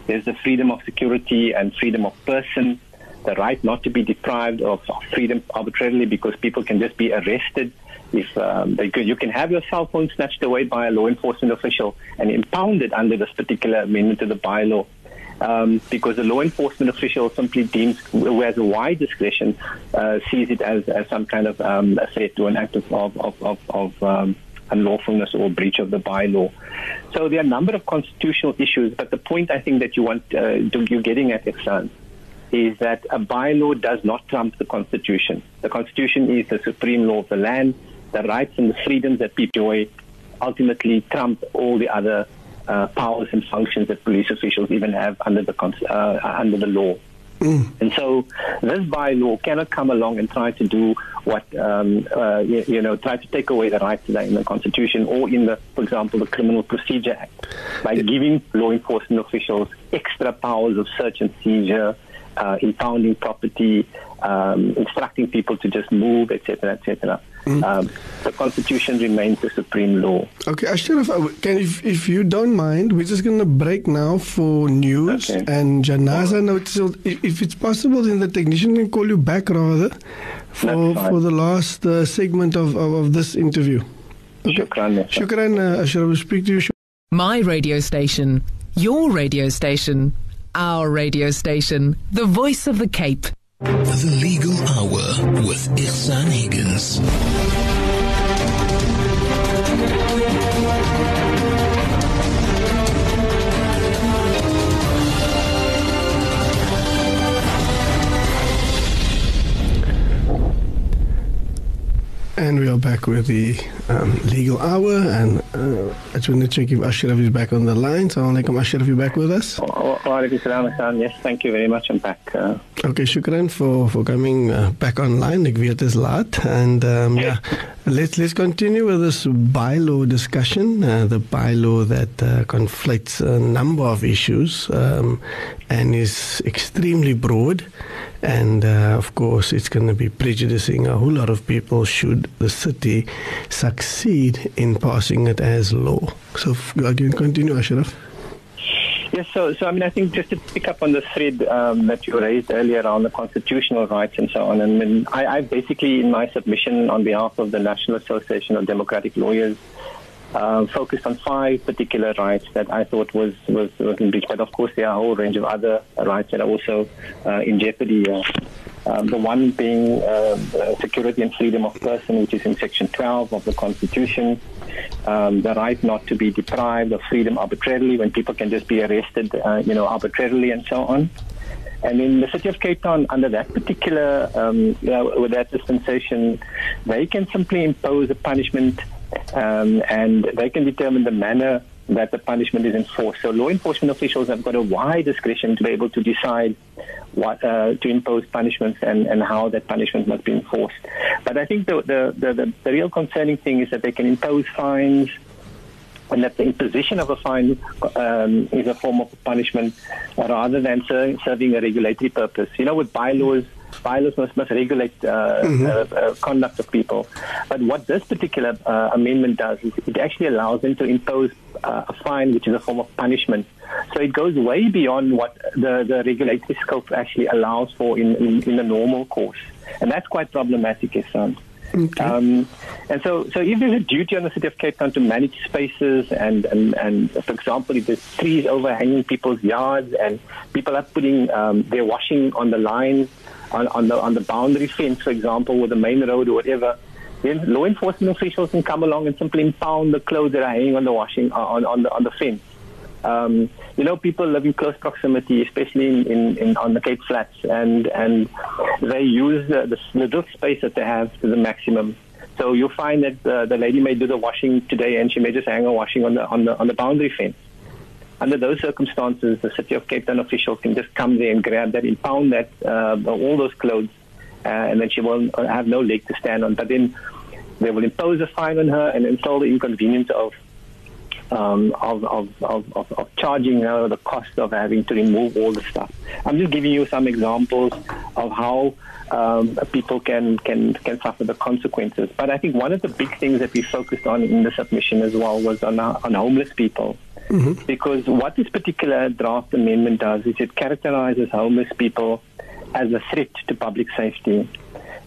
There's the freedom of security and freedom of person, the right not to be deprived of freedom arbitrarily because people can just be arrested. If um, they could, you can have your cell phone snatched away by a law enforcement official and impounded under this particular amendment to the bylaw um, because the law enforcement official simply deems, who has a wide discretion, uh, sees it as, as some kind of um, a threat to an act of, of, of, of, um, unlawfulness or breach of the bylaw. So there are a number of constitutional issues, but the point I think that you want uh, you're getting at, Ihsan, is that a bylaw does not trump the Constitution. The Constitution is the supreme law of the land. The rights and the freedoms that people enjoy ultimately trump all the other uh, powers and functions that police officials even have under the uh, under the law. And so this bylaw cannot come along and try to do what, um, uh, you, you know, try to take away the rights that are in the Constitution or in the, for example, the Criminal Procedure Act by giving law enforcement officials extra powers of search and seizure, uh, impounding property, um, instructing people to just move, etc., etc. Um, the Constitution remains the supreme law. Okay, Ashraf, can if, if you don't mind, we're just going to break now for news Okay. and Janaza notes. So if, if it's possible, then the technician can call you back rather for for the last uh, segment of, of, of this interview. Shukran. Shukran, uh, Ashraf. We'll speak to you. My radio station, your radio station, our radio station, the voice of the Cape. The Legal Hour with Ihsan Higgins. And we are back with the um, legal hour. And uh, I just want to check if Ashraf is back on the line. So, alaikum, Ashraf, you back with us? Alaikum salam, Yes, thank you very much. I'm back. Uh, Okay, shukran for, for coming uh, back online. Ek weet is laat. And um, yeah, let's, let's continue with this bylaw discussion. Uh, the bylaw that uh, conflates a number of issues um, and is extremely broad. And uh, of course, it's going to be prejudicing a whole lot of people should the city succeed in passing it as law. So, can continue, Ashraf. Yes, so, so I mean, I think just to pick up on the thread um, that you raised earlier around the constitutional rights and so on, and, and I, I basically, in my submission on behalf of the National Association of Democratic Lawyers, uh, focused on five particular rights that I thought was, was, was in breach. But of course, there are a whole range of other rights that are also uh, in jeopardy. Uh, um, the one being uh, security and freedom of person, which is in Section 12 of the Constitution. Um, the right not to be deprived of freedom arbitrarily when people can just be arrested, uh, you know, arbitrarily and so on. And in the city of Cape Town, under that particular, um, you know, with that dispensation, they can simply impose a punishment um, and they can determine the manner that the punishment is enforced. So law enforcement officials have got a wide discretion to be able to decide what uh, to impose punishments and, and how that punishment must be enforced. But I think the, the, the, the, real concerning thing is that they can impose fines and that the imposition of a fine um, is a form of punishment rather than ser- serving a regulatory purpose. You know, with bylaws, bylaws must, must regulate uh, mm-hmm. uh, uh, conduct of people. But what this particular uh, amendment does is it actually allows them to impose uh, a fine, which is a form of punishment. So it goes way beyond what the, the regulatory scope actually allows for in, in, in the normal course. And that's quite problematic, son. Okay. Um, and so, so if there's a duty on the city of Cape Town to manage spaces, and, and, and for example, if there's trees overhanging people's yards, and people are putting um, their washing on the line, on, on the on the boundary fence, for example, or the main road or whatever, then law enforcement officials can come along and simply impound the clothes that are hanging on the washing uh, on on the on the fence. Um, you know, people live in close proximity, especially in, in, in on the Cape Flats, and and they use the, the little space that they have to the maximum. So you'll find that uh, the lady may do the washing today, and she may just hang her washing on the on the on the boundary fence. Under those circumstances, the City of Cape Town officials can just come there and grab that, impound that, uh, all those clothes, uh, and then she will have no leg to stand on. But then they will impose a fine on her and install the inconvenience of um, of, of, of, of, charging her the cost of having to remove all the stuff. I'm just giving you some examples of how um, people can, can, can suffer the consequences. But I think one of the big things that we focused on in the submission as well was on, uh, on homeless people. Mm-hmm. Because what this particular draft amendment does is it characterizes homeless people as a threat to public safety.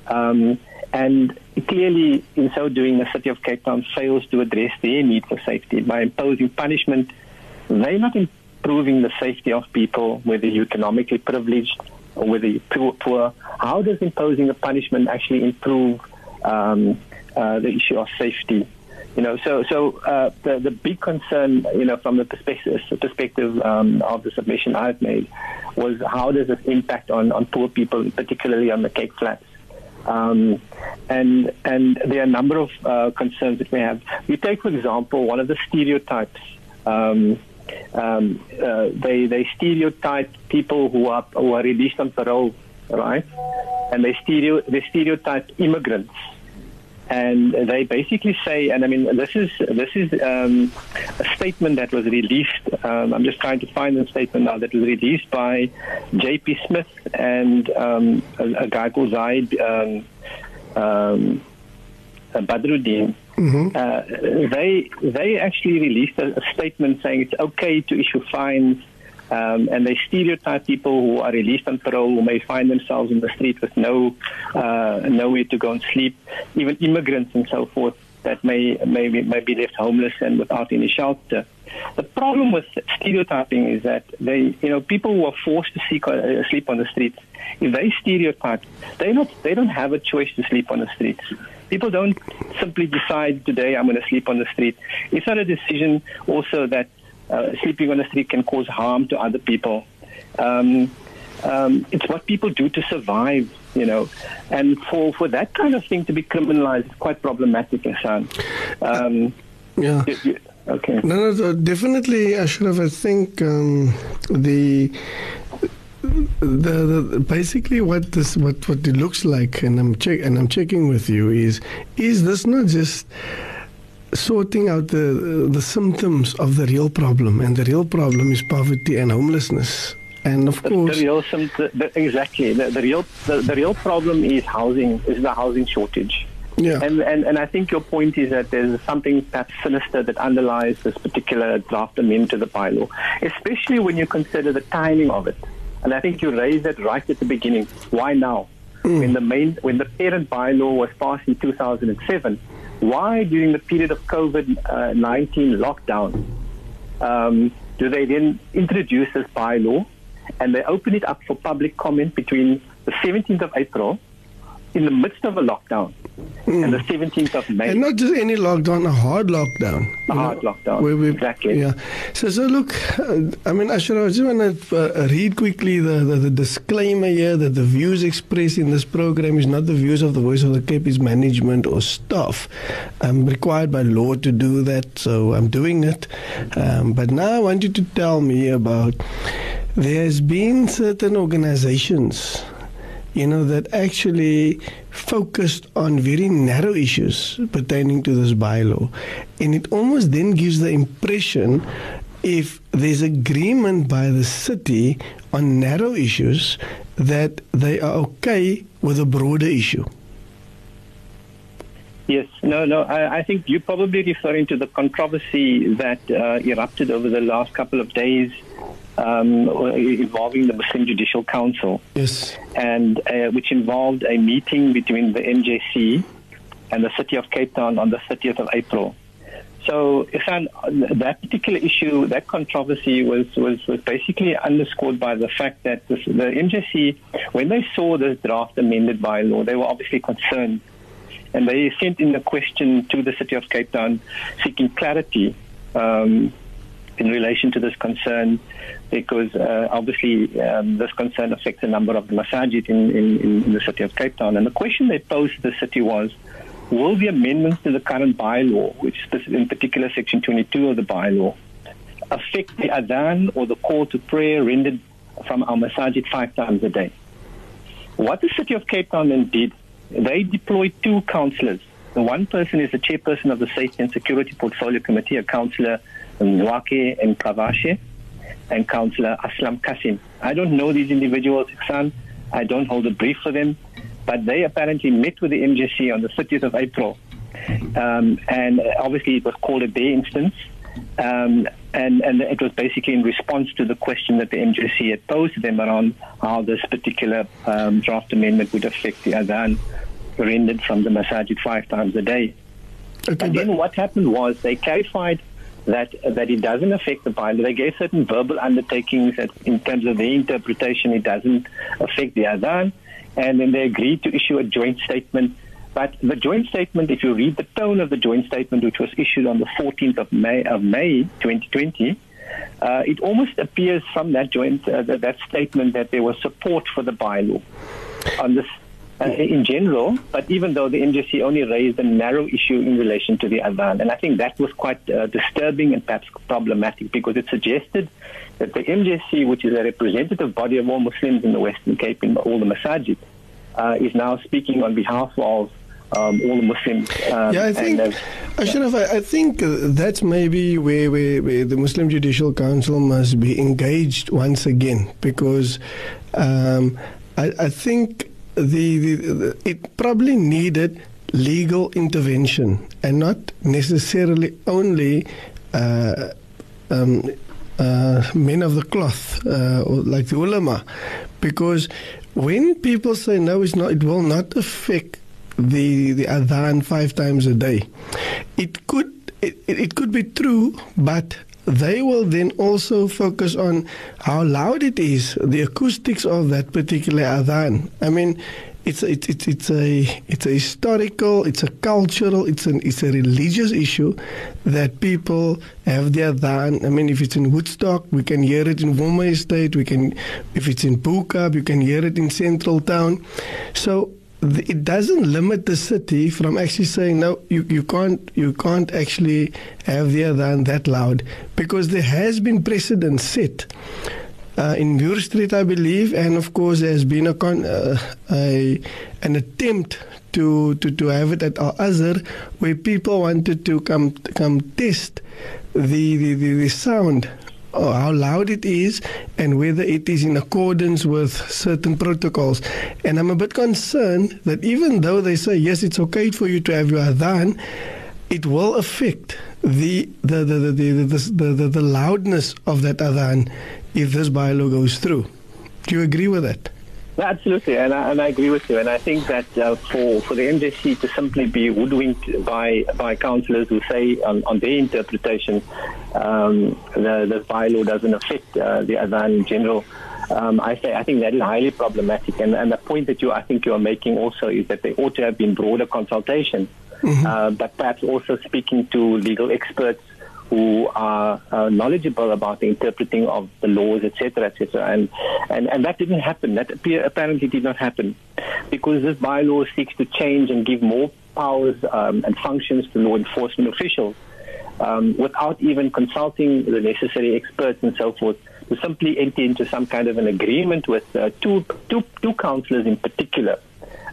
Um, and clearly, in so doing, the city of Cape Town fails to address their need for safety by imposing punishment. They're not improving the safety of people, whether you're economically privileged or whether you're poor. How does imposing a punishment actually improve um, uh, the issue of safety? You know, so so uh, the the big concern, you know, from the perspective perspective um, of the submission I've made, was how does this impact on on poor people, particularly on the Cape Flats. Um, and and there are a number of uh, concerns that we have. We take, for example, one of the stereotypes. Um, um, uh, they they stereotype people who are who are released on parole, right? And they stereo they stereotype immigrants and they basically say, and I mean, this is this is um, a statement that was released. Um, I'm just trying to find the statement now that was released by J.P. Smith and um, a, a, guy called Zahid um, um, Badroodien. Mm-hmm. Uh, they they actually released a, a statement saying it's okay to issue fines um, and they stereotype people who are released on parole who may find themselves in the street with no uh, nowhere to go and sleep, even immigrants and so forth that may, may, may be left homeless and without any shelter. The problem with stereotyping is that they, you know, people who are forced to seek, uh, sleep on the streets, if they stereotype, they not, they don't have a choice to sleep on the streets. People don't simply decide today I'm going to sleep on the street. It's not a decision also that uh, sleeping on the street can cause harm to other people. Um, um, it's what people do to survive, you know. And for, for that kind of thing to be criminalized is quite problematic, Ihsan. Um, yeah. You, you, okay. No, no, definitely, Ashraf. I think um, the the, the, basically what this what what it looks like, and I'm check and I'm checking with you is is this not just sorting out the the symptoms of the real problem, and the real problem is poverty and homelessness. And of the, course, the real the, exactly the, the real the, the, real problem is housing is the housing shortage. Yeah. And, and and I think your point is that there's something perhaps sinister that underlies this particular draft amendment to the bylaw, especially when you consider the timing of it. And I think you raised that right at the beginning. Why now? Hmm. When the main when the parent bylaw was passed in 2007, why during the period of COVID 19 lockdown um, do they then introduce this bylaw and they open it up for public comment between the 17th of April in the midst of a lockdown and the 17th of May? And not just any lockdown, a hard lockdown. A hard lockdown, where we- exactly. Yeah. So, so look, uh, I mean, Ashraf, I just want to uh, read quickly the, the, the disclaimer here that the views expressed in this program is not the views of the Voice of the Cape, is management or staff. I'm required by law to do that, so I'm doing it. Um, but now I want you to tell me about there has been certain organizations you know, that actually focused on very narrow issues pertaining to this bylaw. And it almost then gives the impression if there's agreement by the city on narrow issues that they are okay with a broader issue. Yes, no, no. I, I think you're probably referring to the controversy that uh, erupted over the last couple of days um, involving the Muslim Judicial Council, Yes. and uh, which involved a meeting between the MJC and the City of Cape Town on the 30th of April. So, Ihsan, that particular issue, that controversy was, was, was basically underscored by the fact that this, the MJC, when they saw the draft amended bylaw, they were obviously concerned and they sent in a question to the city of Cape Town seeking clarity um, in relation to this concern because uh, obviously um, this concern affects a number of the masajid in, in, in the city of Cape Town. And the question they posed to the city was, will the amendments to the current bylaw, which is in particular section 22 of the bylaw, affect the adhan or the call to prayer rendered from our masajid five times a day? What the city of Cape Town then did they deployed two councillors. The one person is the chairperson of the Safety and Security Portfolio Committee, a councillor Mzwakhe Nqavashe, and councillor Aslam Kasim. I don't know these individuals, Ihsan. I don't hold a brief for them, but they apparently met with the MJC on the 30th of April. Um, and obviously it was called a day instance. Um, and, and it was basically in response to the question that the MJC had posed to them around how this particular um, draft amendment would affect the adhan rendered from the masajid five times a day. Okay, But then what happened was they clarified that that it doesn't affect the bylaw. They gave certain verbal undertakings that in terms of their interpretation it doesn't affect the adhan, and then they agreed to issue a joint statement. But the joint statement, if you read the tone of the joint statement, which was issued on the 14th of May of May 2020, uh, it almost appears from that joint uh, that statement that there was support for the bylaw on this uh, in general, but even though the MJC only raised a narrow issue in relation to the Adhan. And I think that was quite uh, disturbing and perhaps problematic because it suggested that the MJC, which is a representative body of all Muslims in the Western Cape, in all the masajid, uh, is now speaking on behalf of um, all the Muslims. Um, Yeah, I think, and, uh, Ashraf, I, I think uh, that's maybe where, where, where the Muslim Judicial Council must be engaged once again because um, I, I think the, the, it probably needed legal intervention and not necessarily only uh, um, uh, men of the cloth, uh, like the ulama, because when people say no, it's not, it will not affect the the adhan five times a day. It could it, it could be true, but they will then also focus on how loud it is, the acoustics of that particular adhan. I mean, it's a, it's it's it's a it's a historical, it's a cultural, it's an it's a religious issue that people have their adhan. I mean, if it's in Woodstock, we can hear it in Walmer Estate. We can, if it's in Bo-Kaap, you can hear it in Central Town. So it doesn't limit the city from actually saying no you, you can't you can't actually have the adhan that loud. Because there has been precedent set uh, in Muir Street I believe and of course there has been a, con- uh, a an attempt to, to, to have it at Al Azhar where people wanted to come come test the, the, the, the sound or how loud it is and whether it is in accordance with certain protocols. And I'm a bit concerned that even though they say, yes, it's okay for you to have your adhan, it will affect the the the the the, the, the, the, loudness of that adhan if this bylaw goes through. Do you agree with that? Absolutely, and I, and I agree with you. And I think that uh, for, for the MJC to simply be hoodwinked by by councillors who say on, on their interpretation um, the, the bylaw doesn't affect uh, the adhan in general, um, I say I think that is highly problematic. And, and the point that you I think you are making also is that there ought to have been broader consultation, mm-hmm. uh, but perhaps also speaking to legal experts who are uh, knowledgeable about the interpreting of the laws, etc., etc. And, and and that didn't happen. That apparently did not happen because this bylaw seeks to change and give more powers um, and functions to law enforcement officials um, without even consulting the necessary experts and so forth. To simply enter into some kind of an agreement with uh, two, two, two councillors in particular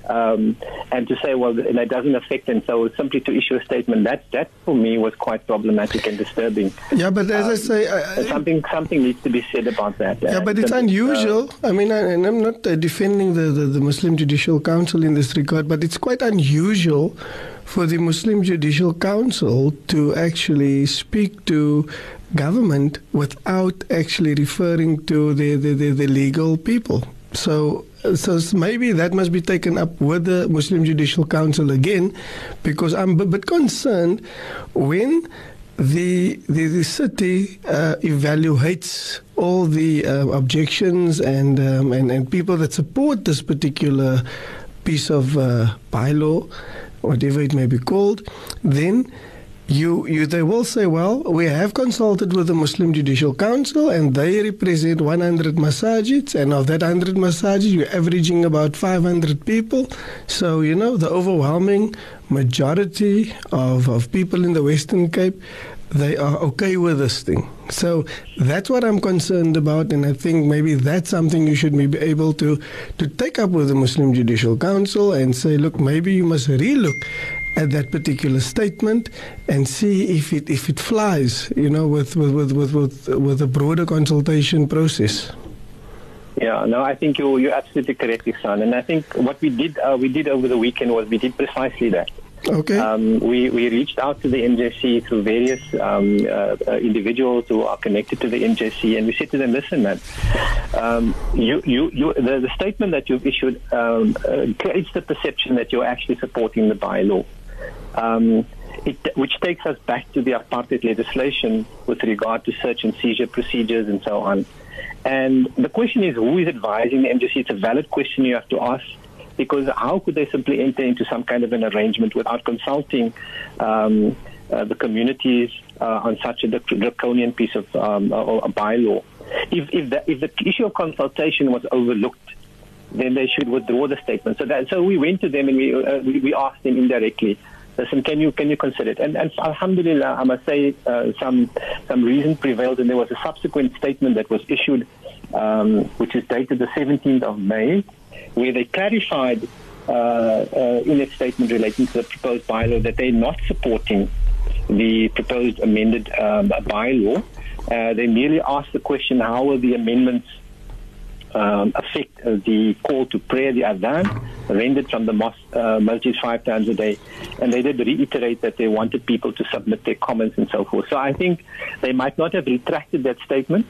um, and to say, well, that doesn't affect them. So simply to issue a statement, that that for me was quite problematic and disturbing. Yeah, but as um, I say, I, something something needs to be said about that. Yeah, but it's unusual. Uh, I mean, I, and I'm not uh, defending the, the, the Muslim Judicial Council in this regard, but it's quite unusual for the Muslim Judicial Council to actually speak to government without actually referring to the, the, the, the legal people. So so maybe that must be taken up with the Muslim Judicial Council again, because I'm a bit concerned when the the, the city uh, evaluates all the uh, objections and, um, and and people that support this particular piece of uh, bylaw, whatever it may be called, then you, you, they will say, well, we have consulted with the Muslim Judicial Council and they represent 100 masajids, and of that 100 masajids, you're averaging about 500 people. So, you know, the overwhelming majority of, of people in the Western Cape, they are okay with this thing. So that's what I'm concerned about, and I think maybe that's something you should be able to, to take up with the Muslim Judicial Council and say, look, maybe you must relook at that particular statement and see if it if it flies, you know, with with with with with, with a broader consultation process. Yeah, no, I think you you're absolutely correct, Ihsan. And I think what we did uh, we did over the weekend was we did precisely that. Okay. Um, we, we reached out to the MJC through various um, uh, uh, individuals who are connected to the MJC, and we said to them, "Listen, man, um, you, you, you, the, the, statement that you've issued um, uh, creates the perception that you're actually supporting the bylaw." Um, it, which takes us back to the apartheid legislation with regard to search and seizure procedures and so on. And the question is, who is advising the MJC? It's a valid question you have to ask because how could they simply enter into some kind of an arrangement without consulting um, uh, the communities uh, on such a draconian piece of um, or a bylaw? If, if, the, if the issue of consultation was overlooked, then they should withdraw the statement. So that, so we went to them and we, uh, we, we asked them indirectly listen, can you can you consider it? And, and Alhamdulillah, I must say, uh, some some reason prevailed, and there was a subsequent statement that was issued, um, which is dated the 17th of May, where they clarified uh, uh, in a statement relating to the proposed bylaw that they're not supporting the proposed amended um, bylaw. Uh, they merely asked the question, how are the amendments um, affect uh, the call to prayer, the adhan, rendered from the mosque, uh, masjid five times a day. And they did reiterate that they wanted people to submit their comments and so forth. So I think they might not have retracted that statement,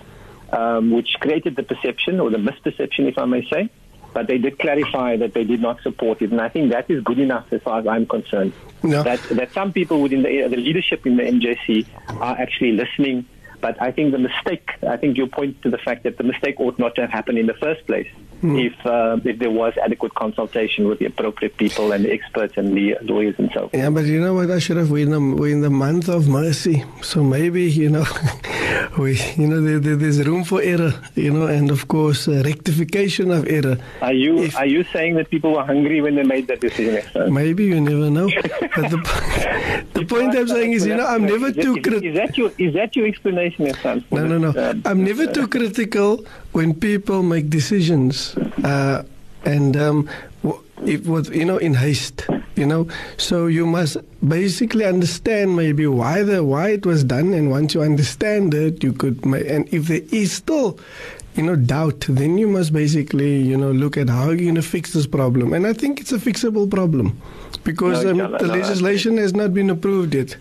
um, which created the perception or the misperception, if I may say. But they did clarify that they did not support it, and I think that is good enough as far as I'm concerned. No. That that some people within the, the leadership in the MJC are actually listening but I think the mistake, I think you point to the fact that the mistake ought not to have happened in the first place mm. if uh, if there was adequate consultation with the appropriate people and the experts and the lawyers and so forth. Yeah, but you know what, Ashraf, we're in the, we're in the month of mercy. So maybe, you know, we, you know, there, there, there's room for error, you know, and of course, uh, rectification of error. Are you if, are you saying that people were hungry when they made that decision? Maybe, you never know. but the, the point I'm saying is, you know, I'm never too critical. Is that your, is that your explanation? No, no, no. Uh, I'm never too critical when people make decisions uh, and um, it was you know in haste you know. So you must basically understand maybe why the why it was done and once you understand it you could and if there is still you know doubt then you must basically you know look at how you're going to fix this problem. And i think it's a fixable problem because no, um, the legislation has not been approved yet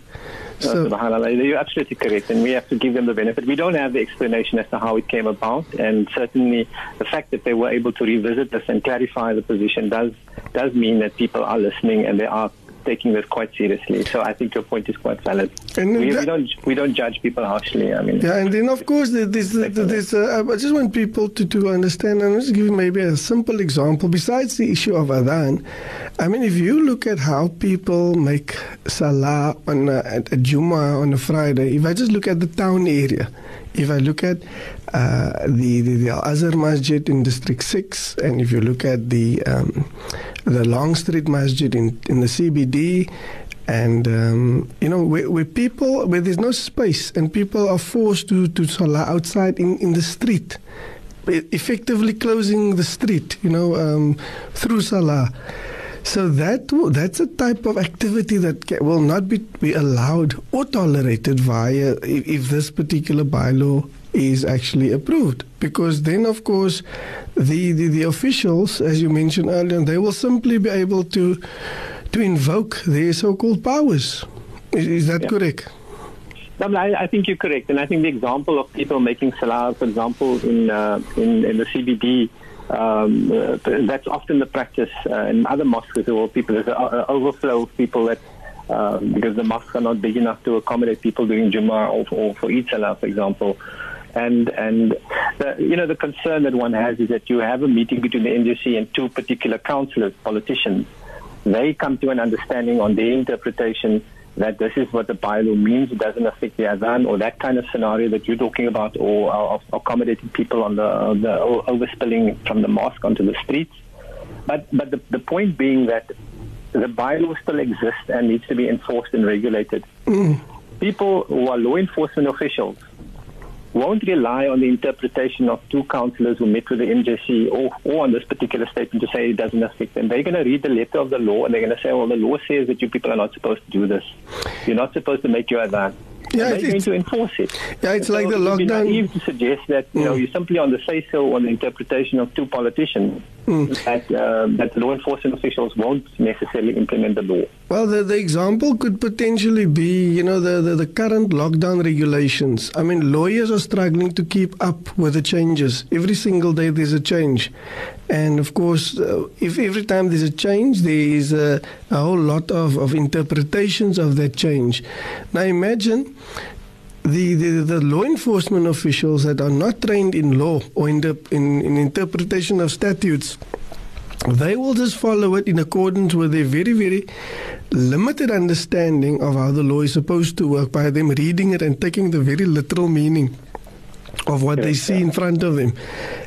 so, you're absolutely correct, and we have to give them the benefit. We don't have the explanation as to how it came about, and certainly the fact that they were able to revisit this and clarify the position does does mean that people are listening and they are taking this quite seriously. So I think your point is quite valid. And we, that, we don't we don't judge people harshly. I mean, yeah, and then of course there's, there's uh, I just want people to, to understand. And let's give maybe a simple example. Besides the issue of adhan, I mean, if you look at how people make salah on a, at a Juma on a Friday, if I just look at the town area, if I look at uh, the, the, the Azhar Masjid in District 6, and if you look at the um, the Long Street Masjid in, in the CBD, and um, you know where, where, people where there's no space and people are forced to to salah outside in, in the street, effectively closing the street, you know, um, through salah. So that that's a type of activity that will not be, be allowed or tolerated via if, if this particular bylaw is actually approved. Because then, of course, the, the, the officials, as you mentioned earlier, they will simply be able to to invoke their so-called powers. Is, is that yeah. correct? I, I, think you're correct, and I think the example of people making salah, for example, in uh, in, in the CBD um, uh, that's often the practice uh, in other mosques as well. People, there's an overflow of people that, um, because the mosques are not big enough to accommodate people doing Jummah or, or for Eid Salah, for example. And and the, you know the concern that one has is that you have a meeting between the MJC and two particular councillors, politicians. They come to an understanding on their interpretation that this is what the bylaw means. It doesn't affect the Azan or that kind of scenario that you're talking about, or of accommodating people on the, the overspilling from the mosque onto the streets. But but the, the point being that the bylaw still exists and needs to be enforced and regulated. Mm. People who are law enforcement officials won't rely on the interpretation of two councillors who met with the MJC or, or on this particular statement to say it doesn't affect them. They're going to read the letter of the law and they're going to say, well, the law says that you people are not supposed to do this. You're not supposed to make your adhan. Yeah, they're going to enforce it. Yeah, it's so like the lockdown. It would be naive to suggest that you mm. know you simply on the say so on the interpretation of two politicians mm. that uh, that law enforcement officials won't necessarily implement the law. Well, the, the example could potentially be, you know, the, the, the current lockdown regulations. I mean, lawyers are struggling to keep up with the changes. Every single day there's a change. And of course, uh, if every time there's a change, there is a, a whole lot of, of interpretations of that change. Now imagine the, the, the law enforcement officials that are not trained in law or in, the, in, in interpretation of statutes they will just follow it in accordance with their very, very limited understanding of how the law is supposed to work by them reading it and taking the very literal meaning of what they see in front of them.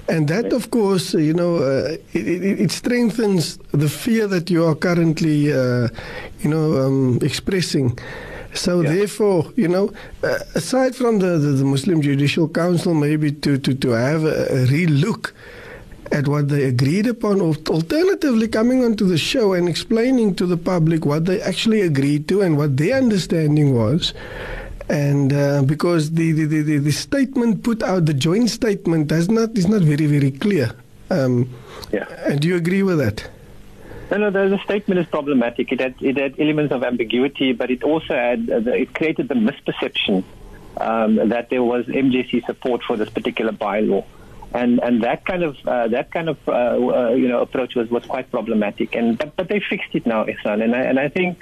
And that, of course, you know, uh, it, it, it, strengthens the fear that you are currently, uh, you know, um, expressing. So yeah. therefore, you know, uh, aside from the, the, the, Muslim Judicial Council, maybe to, to, to have a, a real look at what they agreed upon, or alternatively coming onto the show and explaining to the public what they actually agreed to and what their understanding was. And uh, because the, the, the, the, statement put out, the joint statement, does not is not very very clear. Um, yeah. And do you agree with that? No, no. The, the statement is problematic. It had it had elements of ambiguity, but it also had uh, it created the misperception um, that there was MJC support for this particular bylaw and and that kind of uh, that kind of uh, uh, you know approach was, was quite problematic. And but, but they fixed it now, Ihsan. And I and I think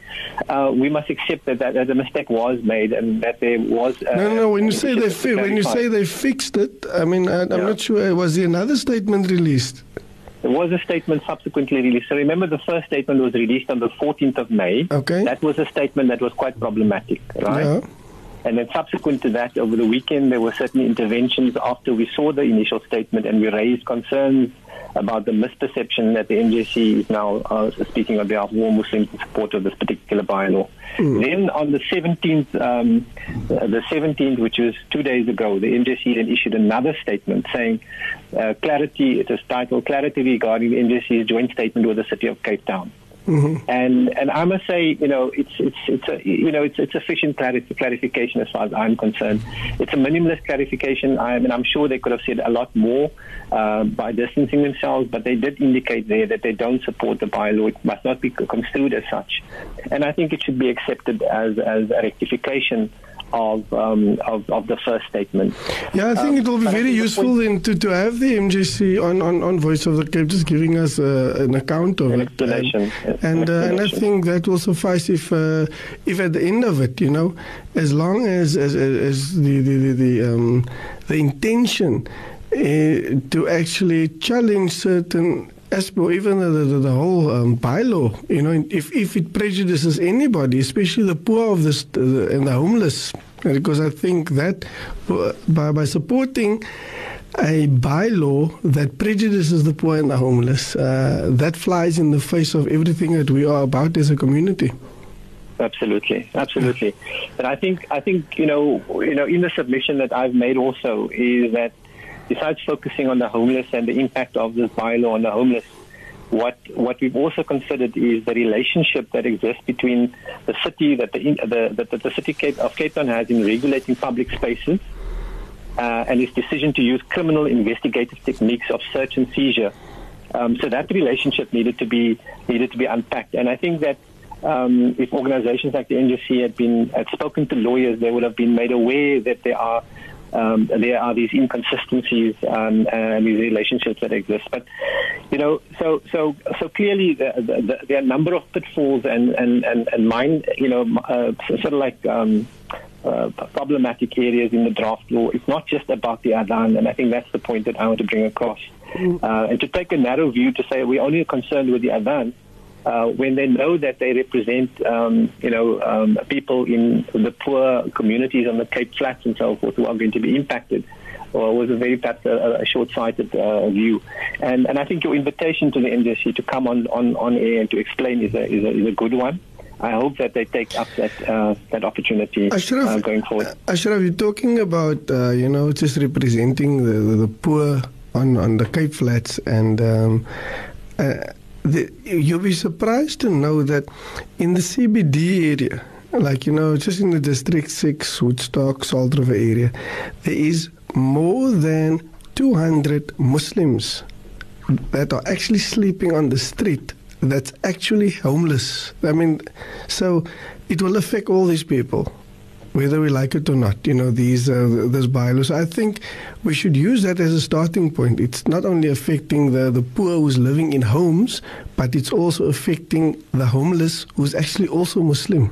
uh, we must accept that, that, that a mistake was made and that there was. Uh, no, no. When you say they fi- when you say they fixed it, I mean I, am yeah. not sure. Was there another statement released? There was a statement subsequently released. So remember, the first statement was released on the 14th of May. Okay. That was a statement that was quite problematic, right? Yeah. And then subsequent to that, over the weekend, there were certain interventions after we saw the initial statement and we raised concerns about the misperception that the MJC is now uh, speaking on behalf of all Muslims in support of this particular bylaw. Mm. Then on the 17th, um, uh, the 17th, which was two days ago, the MJC then issued another statement saying uh, clarity, it is titled Clarity Regarding the MJC's Joint Statement with the City of Cape Town. Mm-hmm. And and I must say, you know, it's it's it's a you know it's it's sufficient clarification as far as I'm concerned. It's a minimalist clarification. I mean, I'm sure they could have said a lot more uh, by distancing themselves, but they did indicate there that they don't support the bylaw. It must not be construed as such, and I think it should be accepted as as a rectification of, um, of, of the first statement. Yeah, I think um, it will be very useful then to, to have the MJC on, on, on Voice of the Cape just giving us uh, an account of an it. Explanation. And, and, uh, and I think that will suffice if uh, if at the end of it, you know, as long as as, as the the the, the, um, the intention uh, to actually challenge certain even the, the, the whole um, bylaw, you know, if, if it prejudices anybody, especially the poor of this uh, and the homeless, because I think that uh, by, by supporting a bylaw that prejudices the poor and the homeless, uh, that flies in the face of everything that we are about as a community. Absolutely, absolutely. And I think I think you know you know in the submission that I've made also is that besides focusing on the homeless and the impact of this bylaw on the homeless, what what we've also considered is the relationship that exists between the city that the the, the, city of Cape Town has in regulating public spaces uh, and its decision to use criminal investigative techniques of search and seizure. Um, so that relationship needed to be needed to be unpacked, and I think that. Um, if organizations like the MJC had been had spoken to lawyers, they would have been made aware that there are um, there are these inconsistencies um, and these relationships that exist. But you know, so so so clearly the, the, the, there are a number of pitfalls and and and, and mine, you know, uh, sort of like. Um, uh, problematic areas in the draft law. It's not just about the Adhan, and I think that's the point that I want to bring across. Mm. Uh, and to take a narrow view to say we're only concerned with the Adhan, uh, when they know that they represent, um, you know, um, people in the poor communities on the Cape Flats and so forth who are going to be impacted. Or was a very perhaps a, a short-sighted uh, view, and and I think your invitation to the industry to come on, on, on air and to explain is a, is a is a good one. I hope that they take up that uh, that opportunity Ashraf, uh, going forward. Ashraf, you're talking about uh, you know just representing the, the, the, poor on, on the Cape Flats, and um, uh, the, you'll be surprised to know that in the CBD area, like you know, just in the District Six, Woodstock, Salt River area, there is more than 200 Muslims that are actually sleeping on the street. That's actually homeless. I mean, so it will affect all these people whether we like it or not. You know, these uh, this bylaws. I think we should use that as a starting point. It's not only affecting the the poor who's living in homes, but it's also affecting the homeless who's actually also Muslim.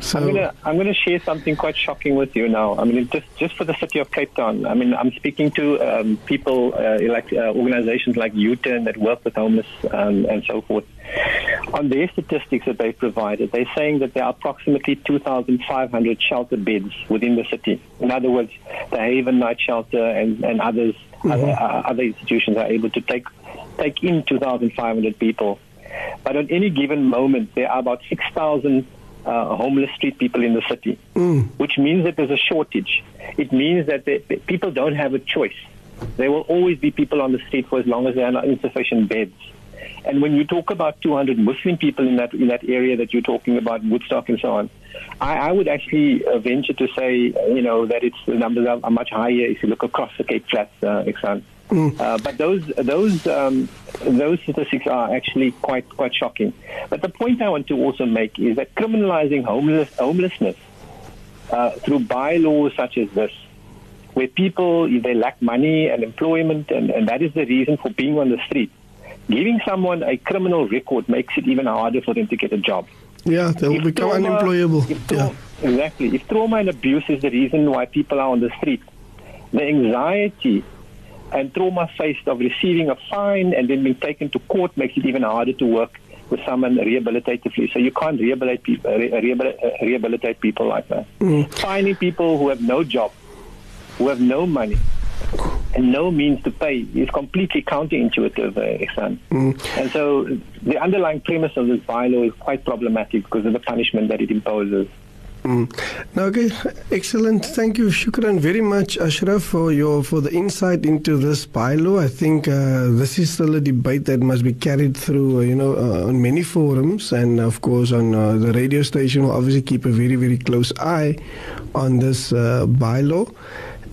So I'm gonna I'm gonna share something quite shocking with you now. I mean, just just for the city of Cape Town. I mean, I'm speaking to um, people uh, like uh, organizations like U-Turn that work with homeless um, and so forth. On their statistics that they provided, they're saying that there are approximately 2,500 shelter beds within the city. In other words, the Haven Night Shelter and, and others, mm-hmm. other, uh, other institutions are able to take take in 2,500 people. But on any given moment, there are about 6,000 uh, homeless street people in the city, mm. which means that there's a shortage. It means that they, people don't have a choice. There will always be people on the street for as long as there are not insufficient beds. And when you talk about 200 Muslim people in that in that area that you're talking about, Woodstock and so on, I, I would actually uh, venture to say, you know, that it's the numbers are, are, much higher if you look across the Cape Flats, uh, Ihsan. Mm. Uh, but those those um, those statistics are actually quite quite shocking. But the point I want to also make is that criminalizing homeless, homelessness uh, through bylaws such as this, where people if they lack money and employment, and, and that is the reason for being on the street. Giving someone a criminal record makes it even harder for them to get a job. Yeah, they will become trauma, unemployable. Trauma, yeah. Exactly. If trauma and abuse is the reason why people are on the street, the anxiety and trauma faced of receiving a fine and then being taken to court makes it even harder to work with someone rehabilitatively. So you can't rehabilitate people, rehabilitate, rehabilitate people like that. Mm. Finding people who have no job, who have no money, and no means to pay is completely counterintuitive, uh. Mm. And so the underlying premise of this bylaw is quite problematic because of the punishment that it imposes. Mm. Now, okay, excellent. Thank you, Shukran, very much, Ashraf, for your for the insight into this bylaw. I think uh, this is still a debate that must be carried through, uh, you know, uh, on many forums, and of course, on uh, the radio station. will obviously keep a very, very close eye on this uh, bylaw.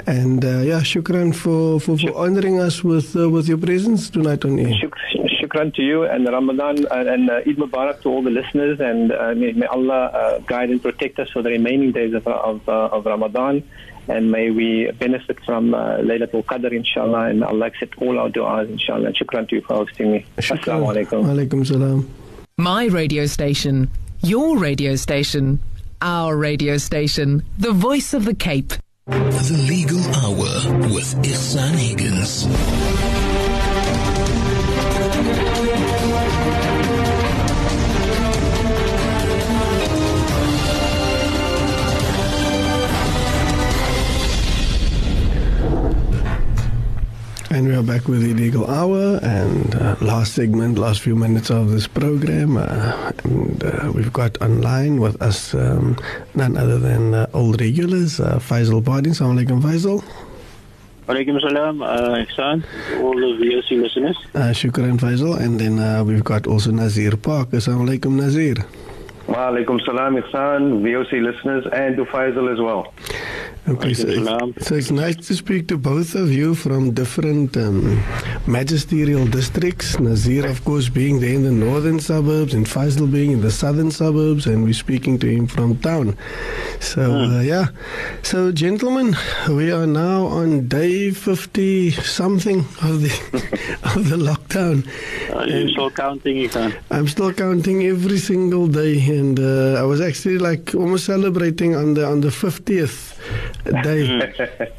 And uh, yeah, shukran for, for, for honoring us with uh, with your presence tonight on air. Shuk- shukran to you and Ramadan and uh, Eid Mubarak to all the listeners and uh, may, may Allah uh, guide and protect us for the remaining days of, of, uh, of Ramadan and may we benefit from uh, Laylatul Qadr inshallah and Allah accept all our du'as inshallah. Shukran to you for hosting me. Assalamu alaikum. Alaikum salam. My radio station, your radio station, our radio station, the voice of the Cape. The Legal Hour with Ihsan Higgins. And we are back with the Legal Hour and uh, last segment, last few minutes of this program. Uh, and uh, we've got online with us um, none other than uh, old regulars, uh, Faisal Badroodien. Assalamu alaikum, Faisal. Walaikum salam, uh, Ihsan, all the VOC listeners. Uh, shukran, Faisal. And then uh, we've got also Nazir Park. Assalamu alaikum, Nazir. Wa alaikum salam, Ihsan, VOC listeners, and to Faisal as well. Okay, so Salam. it's, so it's nice to speak to both of you from different um, magisterial districts. Nazir, of course, being there in the northern suburbs, and Faisal being in the southern suburbs, and we're speaking to him from town. So, uh, yeah. So, gentlemen, we are now on day 50 something of the, of the lockdown. Are you still counting, Ihsan? I'm still counting every single day, and uh, I was actually like almost celebrating on the on the fiftieth day,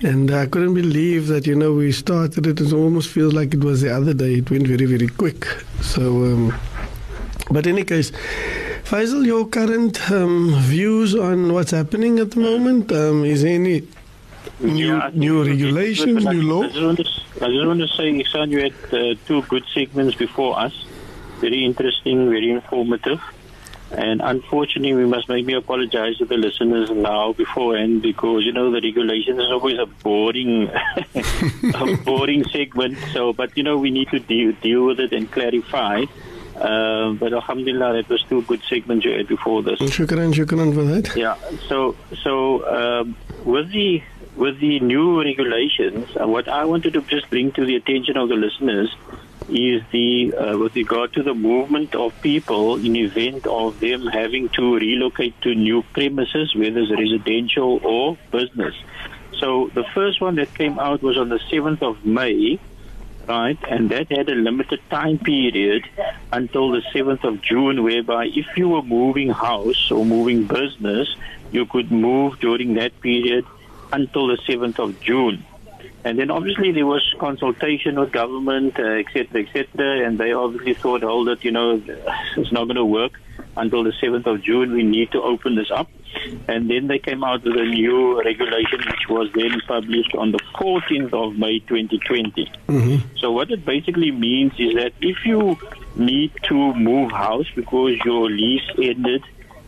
and I couldn't believe that you know we started it. It almost feels like it was the other day. It went very very quick. So, um, but in any case. Faisal, your current um, views on what's happening at the moment? Um, is there any new Yeah, new regulations, new law? I just want to, I just want to say, Ihsan, you had uh, two good segments before us. Very interesting, very informative. And unfortunately, we must make me apologize to the listeners now beforehand because, you know, the regulation is always a boring, a boring segment. So, but, you know, we need to deal, deal with it and clarify. Uh, but alhamdulillah, that was two good segments you had before this. Shukran, shukran for that. Yeah. So so um, with the with the new regulations, uh, what I wanted to just bring to the attention of the listeners is the uh, with regard to the movement of people in event of them having to relocate to new premises, whether it's residential or business. So the first one that came out was on the 7th of May, right? And that had a limited time period until the 7th of June, whereby if you were moving house or moving business, you could move during that period until the 7th of June. And then obviously there was consultation with government, uh, et cetera, et cetera, and they obviously thought, hold it, you know, it's not going to work until the 7th of June. We need to open this up. And then they came out with a new regulation, which was then published on the 14th of May 2020. So what it basically means is that if you need to move house because your lease ended,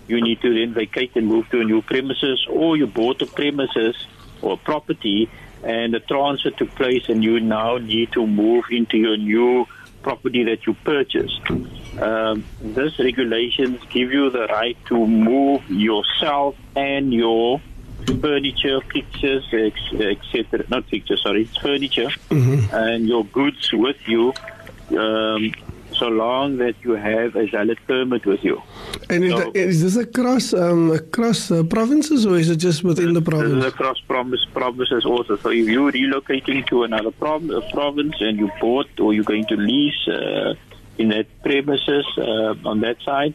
you need to then vacate and move to a new premises, or you bought a premises or property and the transfer took place and you now need to move into your new property that you purchased. Um, this regulations give you the right to move yourself and your furniture, pictures, etc. Not pictures, sorry, it's furniture and your goods with you, um, so long that you have a valid permit with you. And is, So- that, is this across um, across uh, provinces or is it just within the This is province? across province, provinces also. So if you're relocating to another prov- uh, province and you bought or you're going to lease uh, in that premises uh, on that side,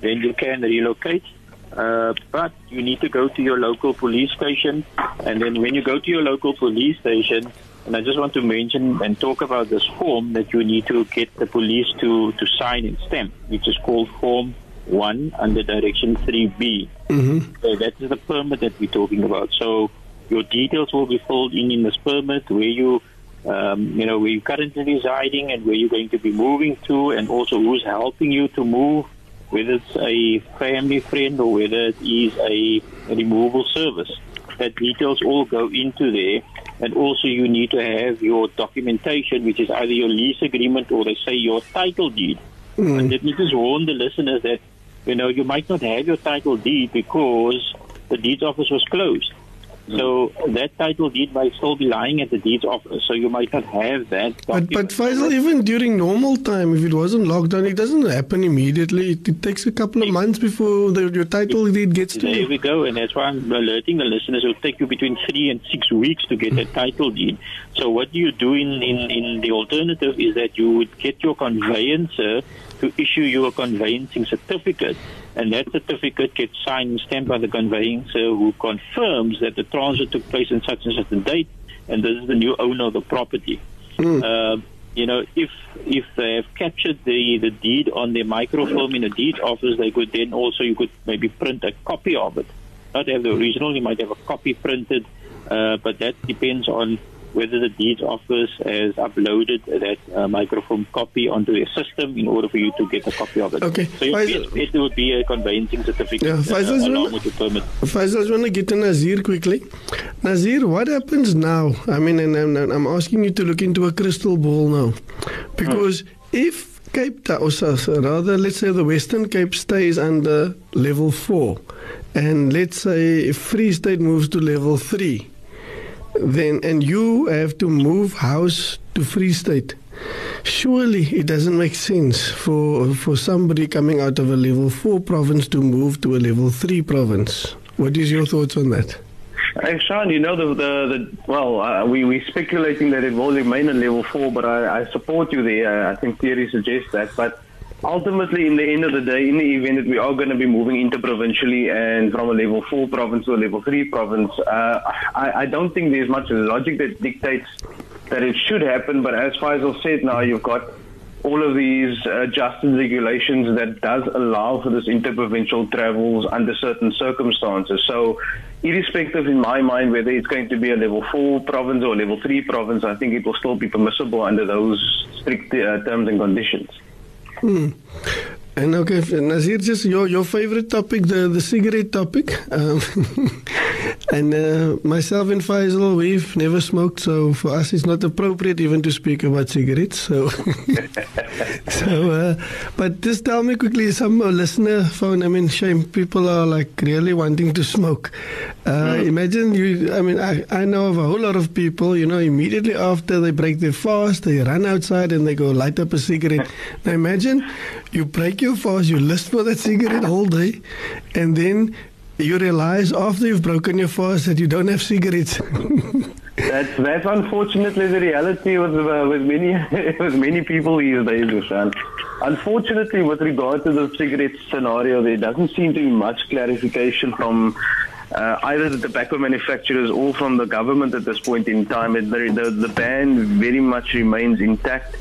then you can relocate. Uh, but you need to go to your local police station, and then when you go to your local police station, And I just want to mention and talk about this form that you need to get the police to, to sign and stamp, which is called Form 1 under Direction 3B. Mm-hmm. So that is the permit that we're talking about. So your details will be filled in in this permit, where you, um, you know, where you're currently residing and where you're going to be moving to, and also who's helping you to move, whether it's a family friend or whether it is a, a removal service. That details all go into there, and also you need to have your documentation, which is either your lease agreement or they say your title deed. Hmm. And let me just warn the listeners that you know you might not have your title deed because the deeds office was closed. So that title deed might still be lying at the deeds office, so you might not have that. But, but. Faisal, even during normal time, if it wasn't locked down, it doesn't happen immediately. It, it takes a couple of months before the, your title deed gets to There you. we go, and that's why I'm alerting the listeners. It will take you between three and six weeks to get that title deed. So what you do in, in, in the alternative is that you would get your conveyancer to issue you a conveyancing certificate, and that certificate gets signed and stamped by the conveyancer who confirms that the transfer took place in such and such a date, and this is the new owner of the property. Uh, you know, if if they have captured the, the deed on their microfilm in a deed office, they could then also you could maybe print a copy of it. Not have the original, you might have a copy printed, uh, but that depends on whether the deeds office has uploaded that uh, microfilm copy onto a system in order for you to get a copy of it. Okay. So your Faisal- bet would be a conveyancing certificate Yeah, uh, Faisal's along with the permit. Faisal, I want to get to Nazir quickly. Nazir, what happens now? I mean, and I'm, I'm asking you to look into a crystal ball now. Because if Cape Town, or rather, let's say the Western Cape stays under level four, and let's say if Free State moves to level three, then and you have to move house to Free State. Surely it doesn't make sense for for somebody coming out of a level four province to move to a level three province. What is your thoughts on that? Hey, Sean, you know, the, the, the well, uh, we, we're speculating that it will remain at level four, but I, I support you there. I think theory suggests that. But ultimately, in the end of the day, in the event that we are going to be moving interprovincially and from a level four province to a level three province, uh, I, I don't think there's much logic that dictates that it should happen. But as Faisal said, now you've got all of these uh, adjusted regulations that does allow for this interprovincial travels under certain circumstances. So, irrespective in my mind whether it's going to be a level four province or a level three province, I think it will still be permissible under those strict uh, terms and conditions. Hmm. And okay, Nazir, just your, your favorite topic, the, the cigarette topic. Um, and uh, myself and Faisal, we've never smoked, so for us it's not appropriate even to speak about cigarettes. So, so uh, but just tell me quickly, some listener phone, I mean, shame, people are like really wanting to smoke. Uh, Imagine you, I mean, I, I know of a whole lot of people, you know, immediately after they break their fast, they run outside and they go light up a cigarette. now imagine you break your fast, you list for that cigarette all day, and then you realize after you've broken your fast that you don't have cigarettes. That's that's unfortunately the reality with uh, with many with many people these days, Ihsan. Unfortunately, with regard to the cigarette scenario, there doesn't seem to be much clarification from uh, either the tobacco manufacturers or from the government at this point in time. It, the the ban very much remains intact.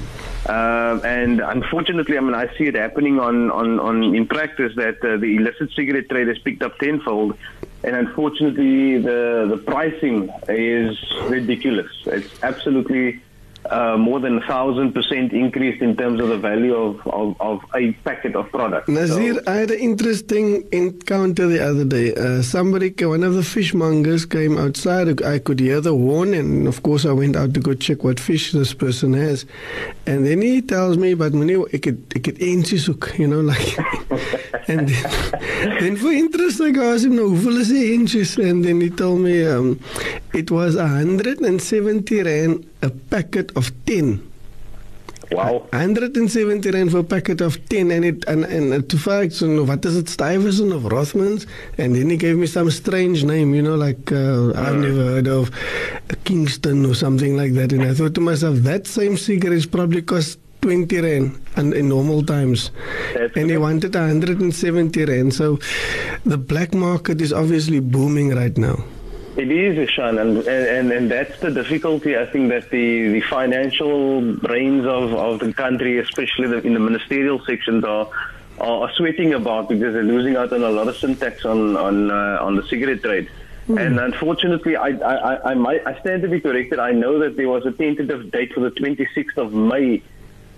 Um, and unfortunately, I mean, I see it happening on, on, on in practice that uh, the illicit cigarette trade has picked up tenfold, and unfortunately, the the pricing is ridiculous. It's absolutely uh, more than thousand percent increase in terms of the value of, of, of a packet of product. Nazir, So- I had an interesting encounter the other day. Uh, somebody, one of the fishmongers came outside. I could hear the horn, and of course, I went out to go check what fish this person has. And then he tells me, "But ek het ek het eentjie soek," you know, like. and then, then for interest, I asked him, "No, hoeveel is eentjies?" And then he told me, um, it was a hundred and seventy rand a packet of ten. Wow. 170 rand for a packet of 10 and it and, and to fact so what is it Stuyvesant of Rothmans? And then he gave me some strange name you know like uh, I've never heard of Kingston or something like that. And I thought to myself that same cigarette probably cost 20 rand and in normal times. That's and he wanted 170 rand. So the black market is obviously booming right now It is, Ihsan, and, and, and that's the difficulty. I think that the, the financial brains of, of the country, especially the, in the ministerial sections, are, are sweating about because they're losing out on a lot of sin tax on on uh, on the cigarette trade. Mm. And unfortunately, I, I, I, might, I stand to be corrected. I know that there was a tentative date for the 26th of May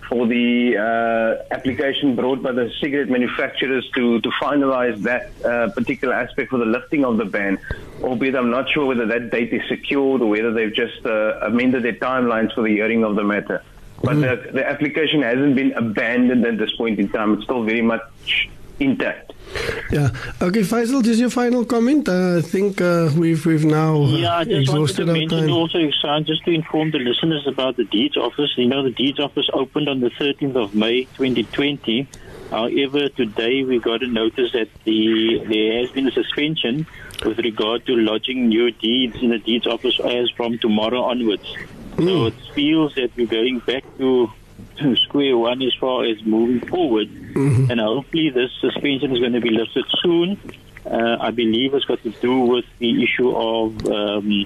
for the uh, application brought by the cigarette manufacturers to, to finalize that uh, particular aspect for the lifting of the ban, albeit I'm not sure whether that date is secured or whether they've just uh, amended their timelines for the hearing of the matter. But mm. the, the application hasn't been abandoned at this point in time. It's still very much intact. Yeah. Okay, Faisal, just your final comment. Uh, I think uh, we've we've now yeah, I just exhausted wanted to mention also, just to inform the listeners about the deeds office. You know, the deeds office opened on the 13th of May 2020. However, today we got a notice that the there has been a suspension with regard to lodging new deeds in the deeds office as from tomorrow onwards. So it feels that we're going back to square one as far as moving forward. Mm-hmm. And hopefully this suspension is going to be lifted soon. Uh, I believe it's got to do with the issue of, um,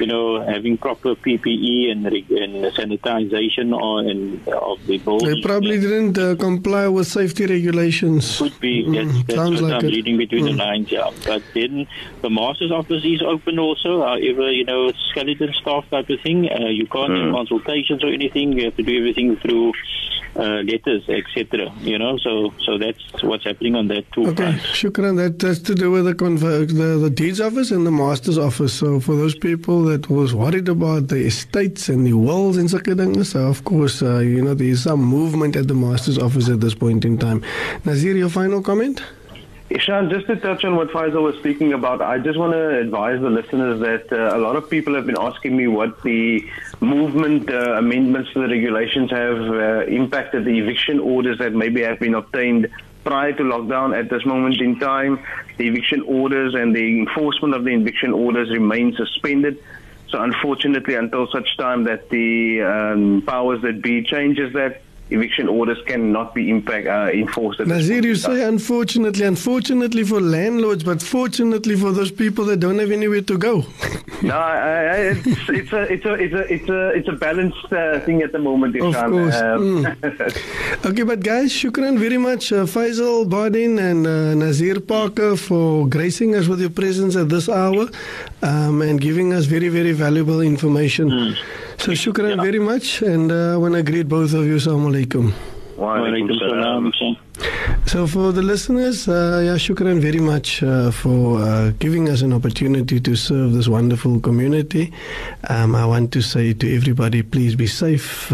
you know, having proper PPE and, and sanitization or, and, of the building. They probably didn't uh, comply with safety regulations. Could be. Mm, That's, that's sounds what like I'm it. reading between Mm. the lines, yeah. But then the master's office is open also. However, you know, skeleton staff type of thing. Uh, you can't do consultations or anything. You have to do everything through uh, letters, etc. You know, so so that's what's happening on that too. Okay, shukran. That has to do with the, conver- the the deeds office and the master's office. So for those people that was worried about the estates and the wills and sulke dinge, so of course, uh, you know, there is some movement at the master's office at this point in time. Nazir, your final comment? Ihsan, just to touch on what Faisal was speaking about, I just want to advise the listeners that uh, a lot of people have been asking me what the movement uh, amendments to the regulations have uh, impacted the eviction orders that maybe have been obtained prior to lockdown at this moment in time. The eviction orders and the enforcement of the eviction orders remain suspended. So unfortunately, until such time that the um, powers that be changes that, eviction orders cannot be impact uh, enforced. At Nazir, point you say unfortunately, unfortunately for landlords, but fortunately for those people that don't have anywhere to go. No, I, I, it's, it's a it's a it's a it's a it's a balanced uh, thing at the moment. Of Ihsan. course. Um, Okay, but guys, shukran very much, uh, Faisal Badroodien and uh, Nazir Parker for gracing us with your presence at this hour um, and giving us very, very valuable information. So, shukran very much, and uh, I want to greet both of you. Assalamu alaikum. Wa alaikum salam. salam. So, for the listeners, uh, yeah, shukran very much uh, for uh, giving us an opportunity to serve this wonderful community. Um, I want to say to everybody, please be safe.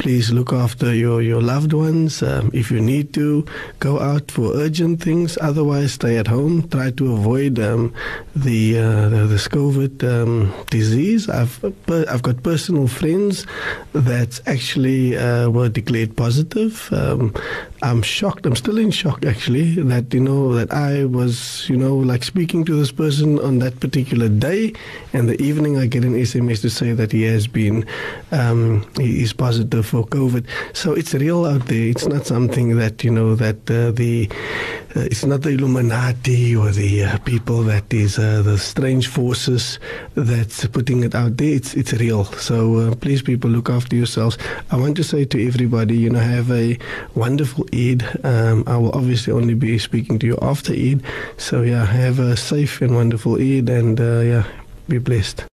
Please look after your, your loved ones. Um, if you need to, go out for urgent things. Otherwise, stay at home. Try to avoid um, the, uh, the this COVID um, disease. I've per- I've got personal friends that actually uh, were declared positive. Um, I'm shocked. I'm still in shock actually that you know that I was you know like speaking to this person on that particular day, and the evening I get an SMS to say that he has been um, he is positive for COVID. So it's real out there. It's not something that you know that uh, the uh, it's not the Illuminati or the uh, people that is uh, the strange forces that's putting it out there. It's it's real. So uh, please, people, look after yourselves. I want to say to everybody, you know, have a wonderful Eid. Um, I will obviously only be speaking to you after Eid. So yeah, have a safe and wonderful Eid, and uh, yeah, be blessed.